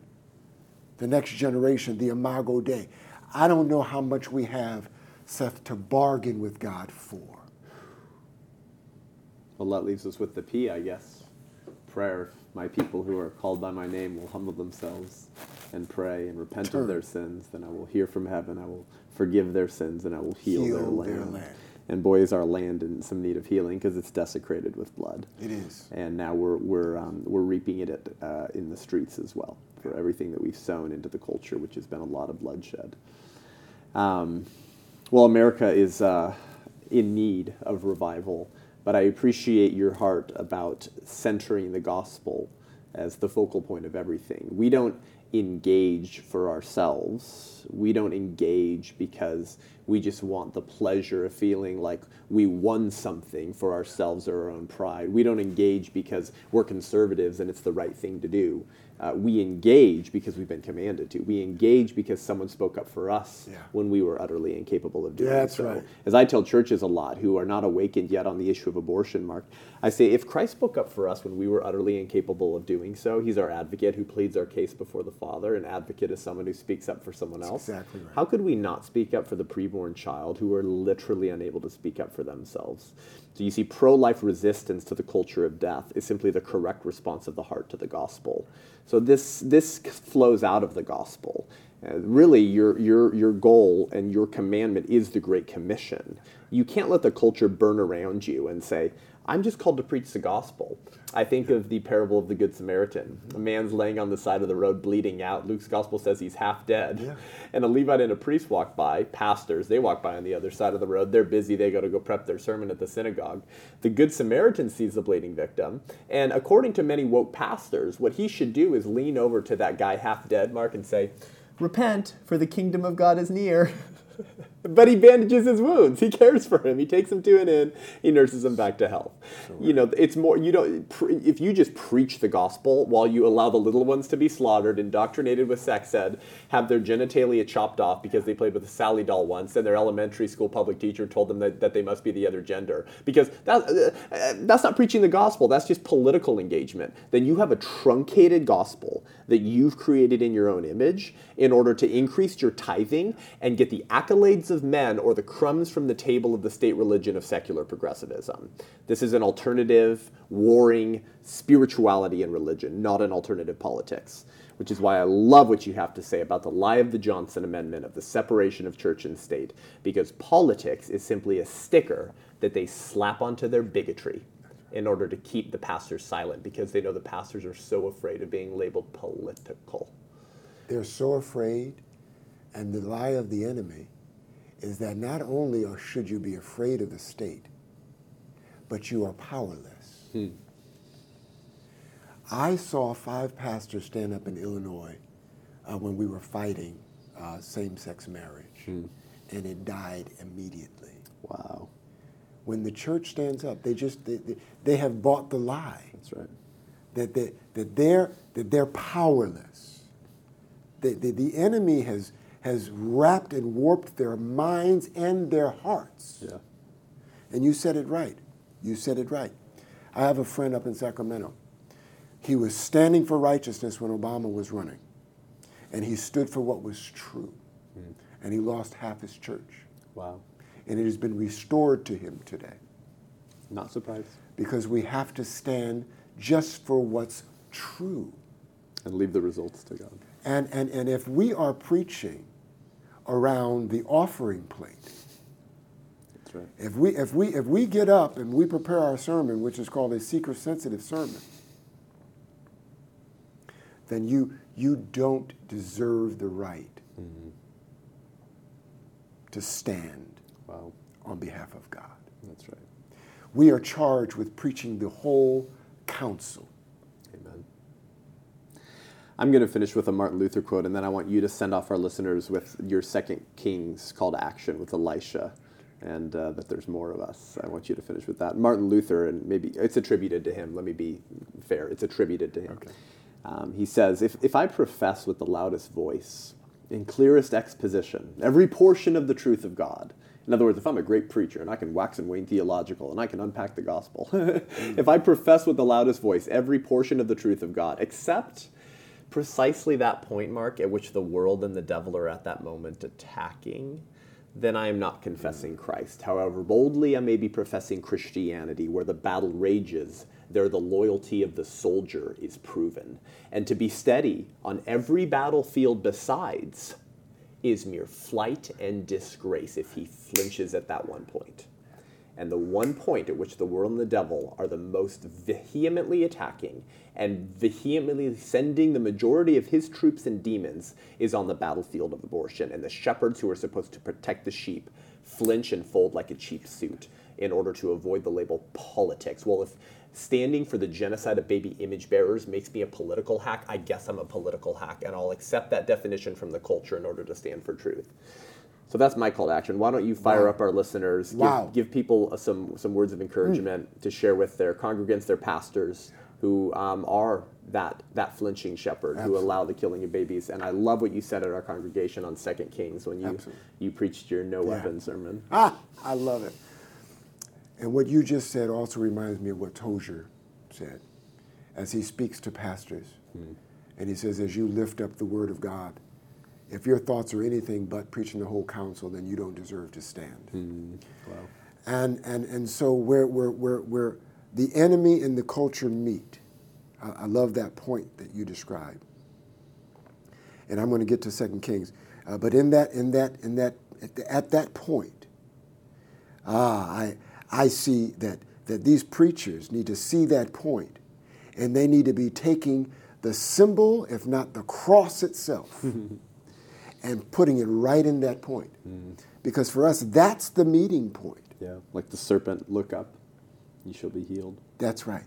the next generation, the Imago Dei. I don't know how much we have, Seth, to bargain with God for. Well, that leaves us with the P, I guess. Prayer. My people who are called by my name will humble themselves and pray and repent Turn. of their sins. Then I will hear from heaven. I will forgive their sins and I will heal, their, Heal land. their land. And boy, is our land in some need of healing because it's desecrated with blood. It is. And now we're, we're, um, we're reaping it at, uh, in the streets as well for everything that we've sown into the culture, which has been a lot of bloodshed. Um, well, America is uh, in need of revival, but I appreciate your heart about centering the gospel as the focal point of everything. We don't engage for ourselves. We don't engage because we just want the pleasure of feeling like we won something for ourselves or our own pride. We don't engage because we're conservatives and it's the right thing to do. Uh, we engage because we've been commanded to. We engage because someone spoke up for us Yeah. when we were utterly incapable of doing That's so. right. As I tell churches a lot who are not awakened yet on the issue of abortion, Mark, I say if Christ spoke up for us when we were utterly incapable of doing so, he's our advocate who pleads our case before the Father. An advocate is someone who speaks up for someone else. exactly right. How could we not speak up for the preborn child who are literally unable to speak up for themselves? So you see, pro life resistance to the culture of death is simply the correct response of the heart to the gospel. So this, this flows out of the gospel. Uh, really, your, your, your goal and your commandment is the Great Commission. You can't let the culture burn around you and say, I'm just called to preach the gospel. I think of the parable of the Good Samaritan. A man's laying on the side of the road bleeding out. Luke's gospel says he's half dead. Yeah. And a Levite and a priest walk by, pastors, they walk by on the other side of the road. They're busy, they go to go prep their sermon at the synagogue. The Good Samaritan sees the bleeding victim, and according to many woke pastors, what he should do is lean over to that guy half dead, Mark, and say, Repent, for the kingdom of God is near. but he bandages his wounds. He cares for him. He takes him to an inn. He nurses him back to health. You know, it's more. You don't. Pre, if you just preach the gospel while you allow the little ones to be slaughtered, indoctrinated with sex ed, have their genitalia chopped off because they played with a Sally doll once, and their elementary school public teacher told them that, that they must be the other gender, because that, uh, uh, that's not preaching the gospel. That's just political engagement. Then you have a truncated gospel that you've created in your own image in order to increase your tithing and get the accolades of men or the crumbs from the table of the state religion of secular progressivism. This is an alternative, warring spirituality and religion, not an alternative politics. Which is why I love what you have to say about the lie of the Johnson Amendment of the separation of church and state, because politics is simply a sticker that they slap onto their bigotry in order to keep the pastors silent because they know the pastors are so afraid of being labeled political. They're so afraid, and the lie of the enemy is that not only or should you be afraid of the state, but you are powerless. I saw five pastors stand up in Illinois uh, when we were fighting uh, same-sex marriage, and it died immediately. Wow. When the church stands up, they just they, they, they have bought the lie That's right. that they, that they're that they're powerless. The, the, the enemy has has wrapped and warped their minds and their hearts. Yeah. And you said it right. You said it right. I have a friend up in Sacramento. He was standing for righteousness when Obama was running. And he stood for what was true. Hmm. And he lost half his church. Wow. And it has been restored to him today. Not surprised. Because we have to stand just for what's true. And leave the results to God. And, and, and if we are preaching around the offering plate, That's right. if we, if, we, if we get up and we prepare our sermon, which is called a seeker sensitive sermon, then you, you don't deserve the right mm-hmm. to stand Wow. on behalf of God. That's right. We are charged with preaching the whole counsel. I'm going to finish with a Martin Luther quote, and then I want you to send off our listeners with your second King's call to action with Elisha, and uh, that there's more of us. I want you to finish with that. Martin Luther, and maybe it's attributed to him. Let me be fair. It's attributed to him. Um, he says, if, if I profess with the loudest voice, in clearest exposition, every portion of the truth of God, in other words, if I'm a great preacher and I can wax and wane theological and I can unpack the gospel, if I profess with the loudest voice every portion of the truth of God, except precisely that point, Mark, at which the world and the devil are at that moment attacking, then I am not confessing Christ. However boldly I may be professing Christianity, where the battle rages, there the loyalty of the soldier is proven. And to be steady on every battlefield besides is mere flight and disgrace if he flinches at that one point. And the one point at which the world and the devil are the most vehemently attacking and vehemently sending the majority of his troops and demons is on the battlefield of abortion. And the shepherds who are supposed to protect the sheep flinch and fold like a cheap suit in order to avoid the label politics. Well, if standing for the genocide of baby image bearers makes me a political hack, I guess I'm a political hack, and I'll accept that definition from the culture in order to stand for truth. So that's my call to action. Why don't you fire wow. up our listeners? Wow. Give, give people some, some words of encouragement mm. to share with their congregants, their pastors, who um, are that, that flinching shepherd Absolutely. who allow the killing of babies. And I love what you said at our congregation on Second Kings when you, you preached your no yeah. weapon sermon. Ah, I love it. And what you just said also reminds me of what Tozer said as he speaks to pastors. Mm. And he says, as you lift up the word of God, if your thoughts are anything but preaching the whole counsel, then you don't deserve to stand. Mm. Wow. And, and, and so where, where, where, where the enemy and the culture meet, I, I love that point that you described. And I'm going to get to Second Kings. Uh, but in that, in that, in that, at, the, at that point, ah, I, I see that, that these preachers need to see that point and they need to be taking the symbol, if not the cross itself, and putting it right in that point. Mm. Because for us, that's the meeting point. Yeah, like the serpent, look up, you shall be healed. That's right.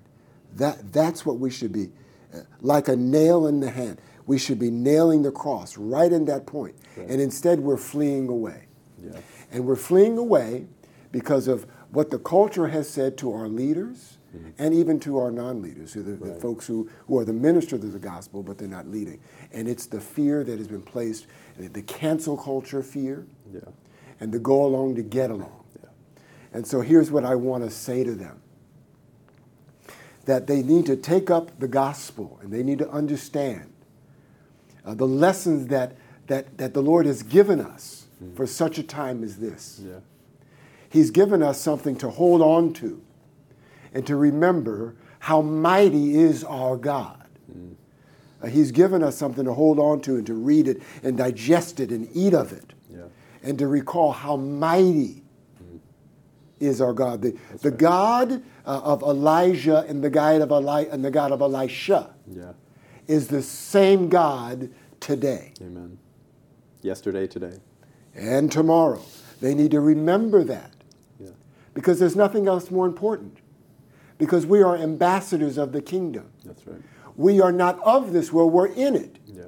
That, that's what we should be. Uh, like a nail in the hand. We should be nailing the cross right in that point. Right. And instead, we're fleeing away. Yeah. And we're fleeing away because of what the culture has said to our leaders mm-hmm. and even to our non-leaders, the, right. the, folks who, who are the ministers of the gospel, but they're not leading. And it's the fear that has been placed, the cancel culture fear, yeah. and the go along to get along. Yeah. And so here's what I want to say to them. That they need to take up the gospel and they need to understand uh, the lessons that, that, that the Lord has given us mm-hmm. for such a time as this. Yeah. He's given us something to hold on to and to remember how mighty is our God. Mm. Uh, he's given us something to hold on to and to read it and digest it and eat of it. Yeah. And to recall how mighty is our God. The, the right. God uh, of Elijah and the God of, Eli- and the God of Elisha yeah. is the same God today. Amen. Yesterday, today. And tomorrow. They need to remember that yeah. because there's nothing else more important. Because we are ambassadors of the kingdom. That's right. We are not of this world, we're in it. Yeah.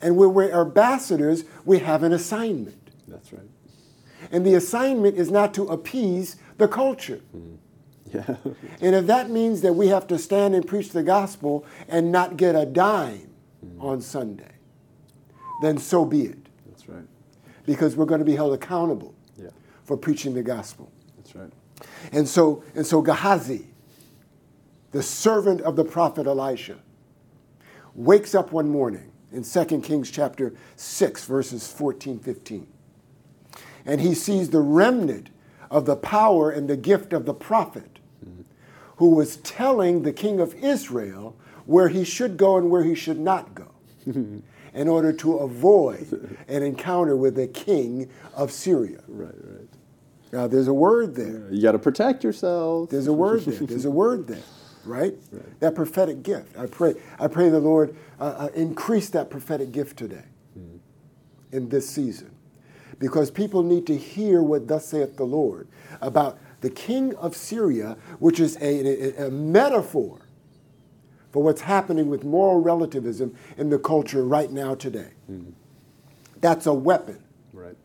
And when we're ambassadors, we have an assignment. That's right. And the assignment is not to appease the culture. Mm. Yeah. and if that means that we have to stand and preach the gospel and not get a dime mm. on Sunday, then so be it. That's right. Because we're going to be held accountable yeah. for preaching the gospel. That's right. And so, and so Gehazi, the servant of the prophet Elisha, wakes up one morning in 2 Kings chapter 6, verses 14, 15. And he sees the remnant of the power and the gift of the prophet mm-hmm. who was telling the king of Israel where he should go and where he should not go in order to avoid an encounter with the king of Syria. Right, right. Now, there's a word there. You got to protect yourself. There's a word there. There's a word there, right? right? That prophetic gift. I pray. I pray the Lord uh, uh, increase that prophetic gift today, mm. in this season, because people need to hear what thus saith the Lord about the king of Syria, which is a, a, a metaphor for what's happening with moral relativism in the culture right now today. Mm. That's a weapon Right.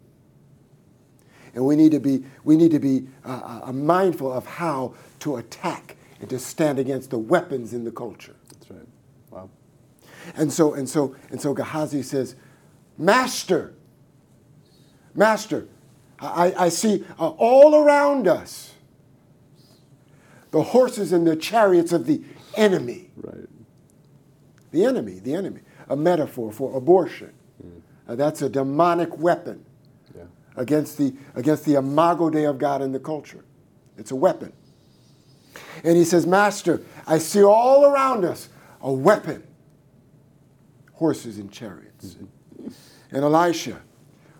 and we need to be, we need to be uh, uh, mindful of how to attack and to stand against the weapons in the culture. That's right. Wow. And so, and so, and so Gehazi says, Master, Master, I, I see uh, all around us the horses and the chariots of the enemy. Right. The enemy, the enemy. A metaphor for abortion. Mm. Uh, that's a demonic weapon yeah. against, the, against the imago Dei of God in the culture. It's a weapon. And he says, Master, I see all around us a weapon horses and chariots. Mm-hmm. And Elisha,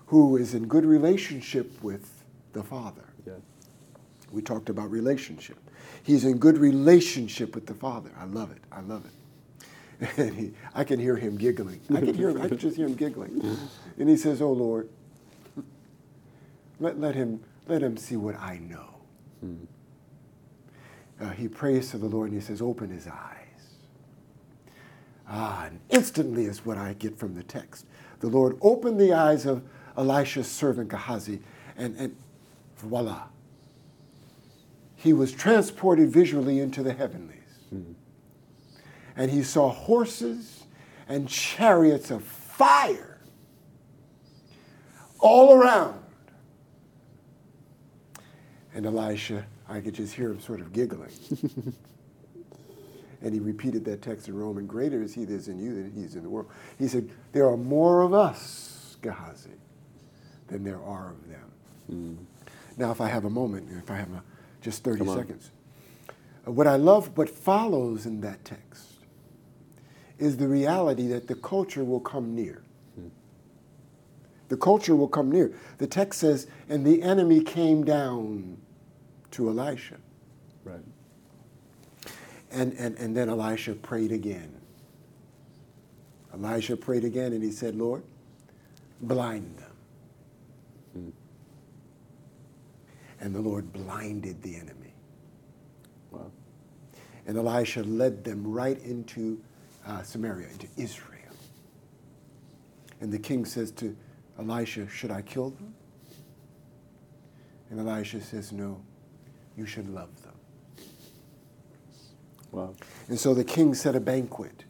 who is in good relationship with the Father. Yeah. We talked about relationship. He's in good relationship with the Father. I love it. I love it. And he, I can hear him giggling. I can hear him. I can just hear him giggling. And he says, "Oh Lord, let, let him let him see what I know." Mm. Uh, he prays to the Lord and he says, "Open his eyes." Ah, and instantly is what I get from the text. The Lord opened the eyes of Elisha's servant Gehazi, and, and voila. He was transported visually into the heavenlies. Mm-hmm. And he saw horses and chariots of fire all around. And Elisha, I could just hear him sort of giggling. And he repeated that text in Roman, greater is he that is in you than he is in the world. He said, there are more of us, Gehazi, than there are of them. Mm. Now, if I have a moment, if I have a, just 30 seconds, uh, what I love, what follows in that text is the reality that the culture will come near. Mm. The culture will come near. The text says, and the enemy came down to Elisha. Right. And, and, and then Elisha prayed again. Elisha prayed again and he said, Lord, blind them. Hmm. And the Lord blinded the enemy. Wow. And Elisha led them right into uh, Samaria, into Israel. And the king says to Elisha, Should I kill them? And Elisha says, No, you should love them. Wow. And so the king set a banquet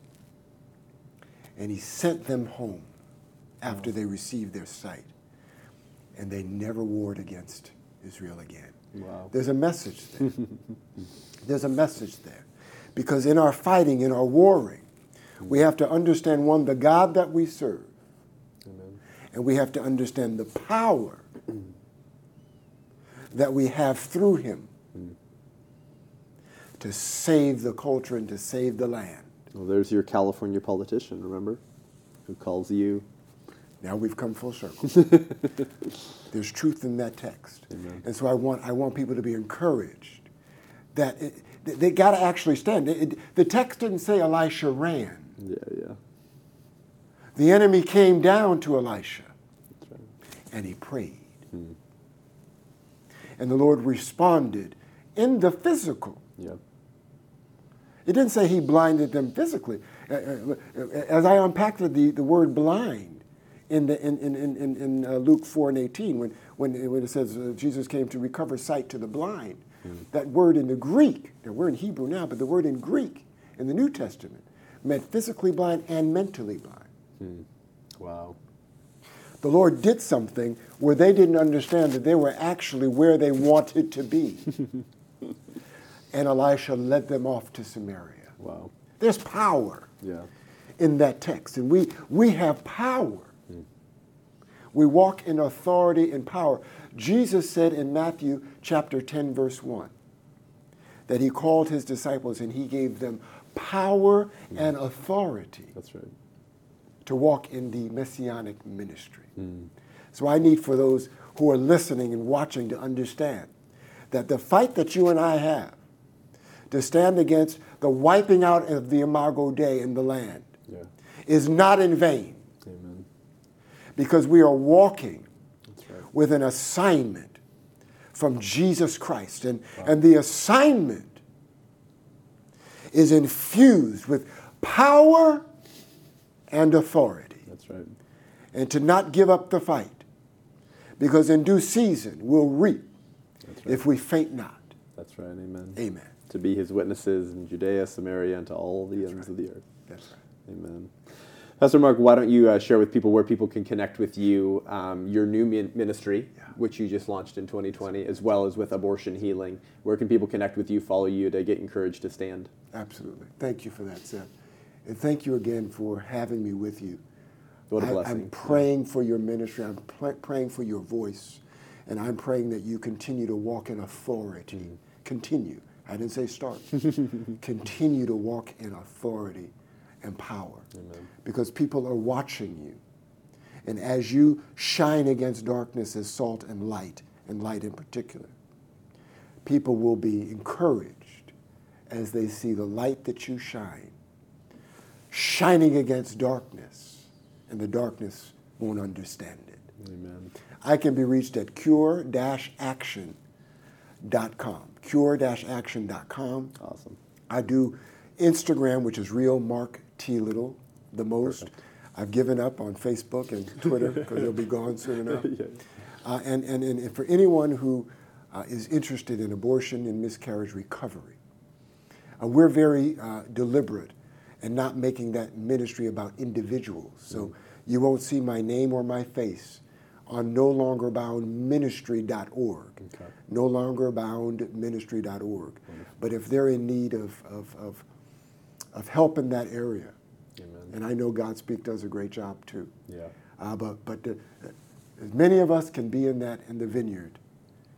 and he sent them home after wow. they received their sight. And they never warred against Israel again. Wow. There's a message there. There's a message there. Because in our fighting, in our warring, we have to understand one, the God that we serve. Amen. And we have to understand the power that we have through him to save the culture and to save the land. Well, there's your California politician, remember? Who calls you. Now we've come full circle. there's truth in that text. Amen. And so I want, I want people to be encouraged that it, they got to actually stand. It, it, the text didn't say Elisha ran. Yeah, yeah. The enemy came down to Elisha right. and he prayed. Hmm. And the Lord responded in the physical. Yeah. It didn't say he blinded them physically. Uh, uh, as I unpacked the, the word blind in, the, in, in, in, in uh, Luke 4 and 18, when, when, when it says Jesus came to recover sight to the blind, mm. that word in the Greek, now we're in Hebrew now, but the word in Greek in the New Testament meant physically blind and mentally blind. Mm. Wow. The Lord did something where they didn't understand that they were actually where they wanted to be. and Elisha led them off to Samaria. Wow. There's power yeah. in that text, and we, we have power. Mm. We walk in authority and power. Jesus said in Matthew chapter 10, verse 1, that he called his disciples and he gave them power mm. and authority. That's right. To walk in the messianic ministry. Mm. So I need for those who are listening and watching to understand that the fight that you and I have to stand against the wiping out of the Imago Dei in the land yeah. is not in vain. Amen. Because we are walking right. with an assignment from Jesus Christ. And, wow. and the assignment is infused with power and authority. That's right. And to not give up the fight. Because in due season we'll reap right. if we faint not. That's right. Amen. Amen to be his witnesses in Judea, Samaria, and to all the That's ends right. of the earth. That's right. Amen. Pastor Mark, why don't you uh, share with people where people can connect with you, um, your new ministry, yeah. which you just launched in 2020, as well as with abortion healing. Where can people connect with you, follow you to get encouraged to stand? Absolutely. Thank you for that, Seth. And thank you again for having me with you. What a blessing. I, am praying for your ministry. I'm pl- praying for your voice. And I'm praying that you continue to walk in authority. Mm. Continue. I didn't say start. continue to walk in authority and power. Amen. Because people are watching you. And as you shine against darkness as salt and light, and light in particular, people will be encouraged as they see the light that you shine shining against darkness, and the darkness won't understand it. Amen. I can be reached at cure-action.com. Cure-action.com. Awesome. I do Instagram, which is real Mark T. Little, the most. Perfect. I've given up on Facebook and Twitter because they'll be gone soon enough. yeah. uh, and, and, and for anyone who uh, is interested in abortion and miscarriage recovery, uh, we're very uh, deliberate in not making that ministry about individuals. So mm. you won't see my name or my face on no longer bound ministry.org. Okay. No longer bound ministry.org. But if they're in need of, of, of, of help in that area, and I know Godspeak does a great job too. Yeah. Uh, but but the, as many of us can be in that in the vineyard,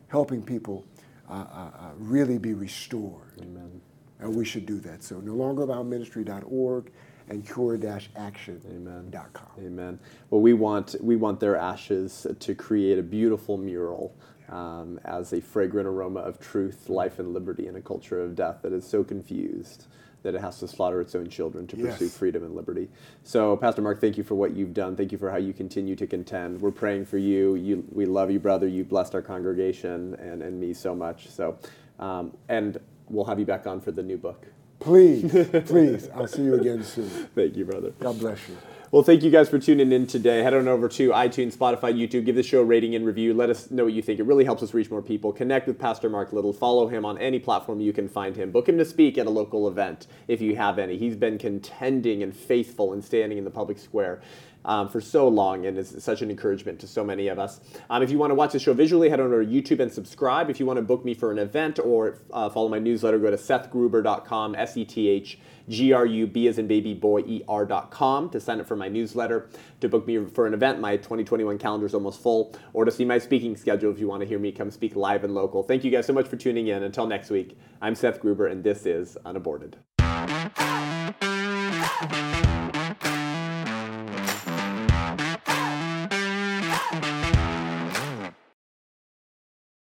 helping people uh, uh, uh really be restored. Amen. And we should do that. So no longer bound ministry.org and cure-action.com. Amen. Amen. Well, we want we want their ashes to create a beautiful mural um, as a fragrant aroma of truth, life, and liberty in a culture of death that is so confused that it has to slaughter its own children to pursue freedom and liberty. So, Pastor Mark, thank you for what you've done. Thank you for how you continue to contend. We're praying for you. you we love you, brother. You've blessed our congregation and, and me so much. So, um, and we'll have you back on for the new book. Please, please. I'll see you again soon. Thank you, brother. God bless you. Well, thank you guys for tuning in today. Head on over to iTunes, Spotify, YouTube. Give the show a rating and review. Let us know what you think. It really helps us reach more people. Connect with Pastor Mark Little. Follow him on any platform you can find him. Book him to speak at a local event if you have any. He's been contending and faithful and standing in the public square. Um, for so long and is such an encouragement to so many of us. Um, if you want to watch the show visually, head on over to YouTube and subscribe. If you want to book me for an event or uh, follow my newsletter, go to sethgruber.com, S E T H G-R-U-B as in baby boy E-R.com to sign up for my newsletter, to book me for an event. My 2021 calendar is almost full, or to see my speaking schedule if you want to hear me come speak live and local. Thank you guys so much for tuning in. Until next week, I'm Seth Gruber, and this is Unaborted.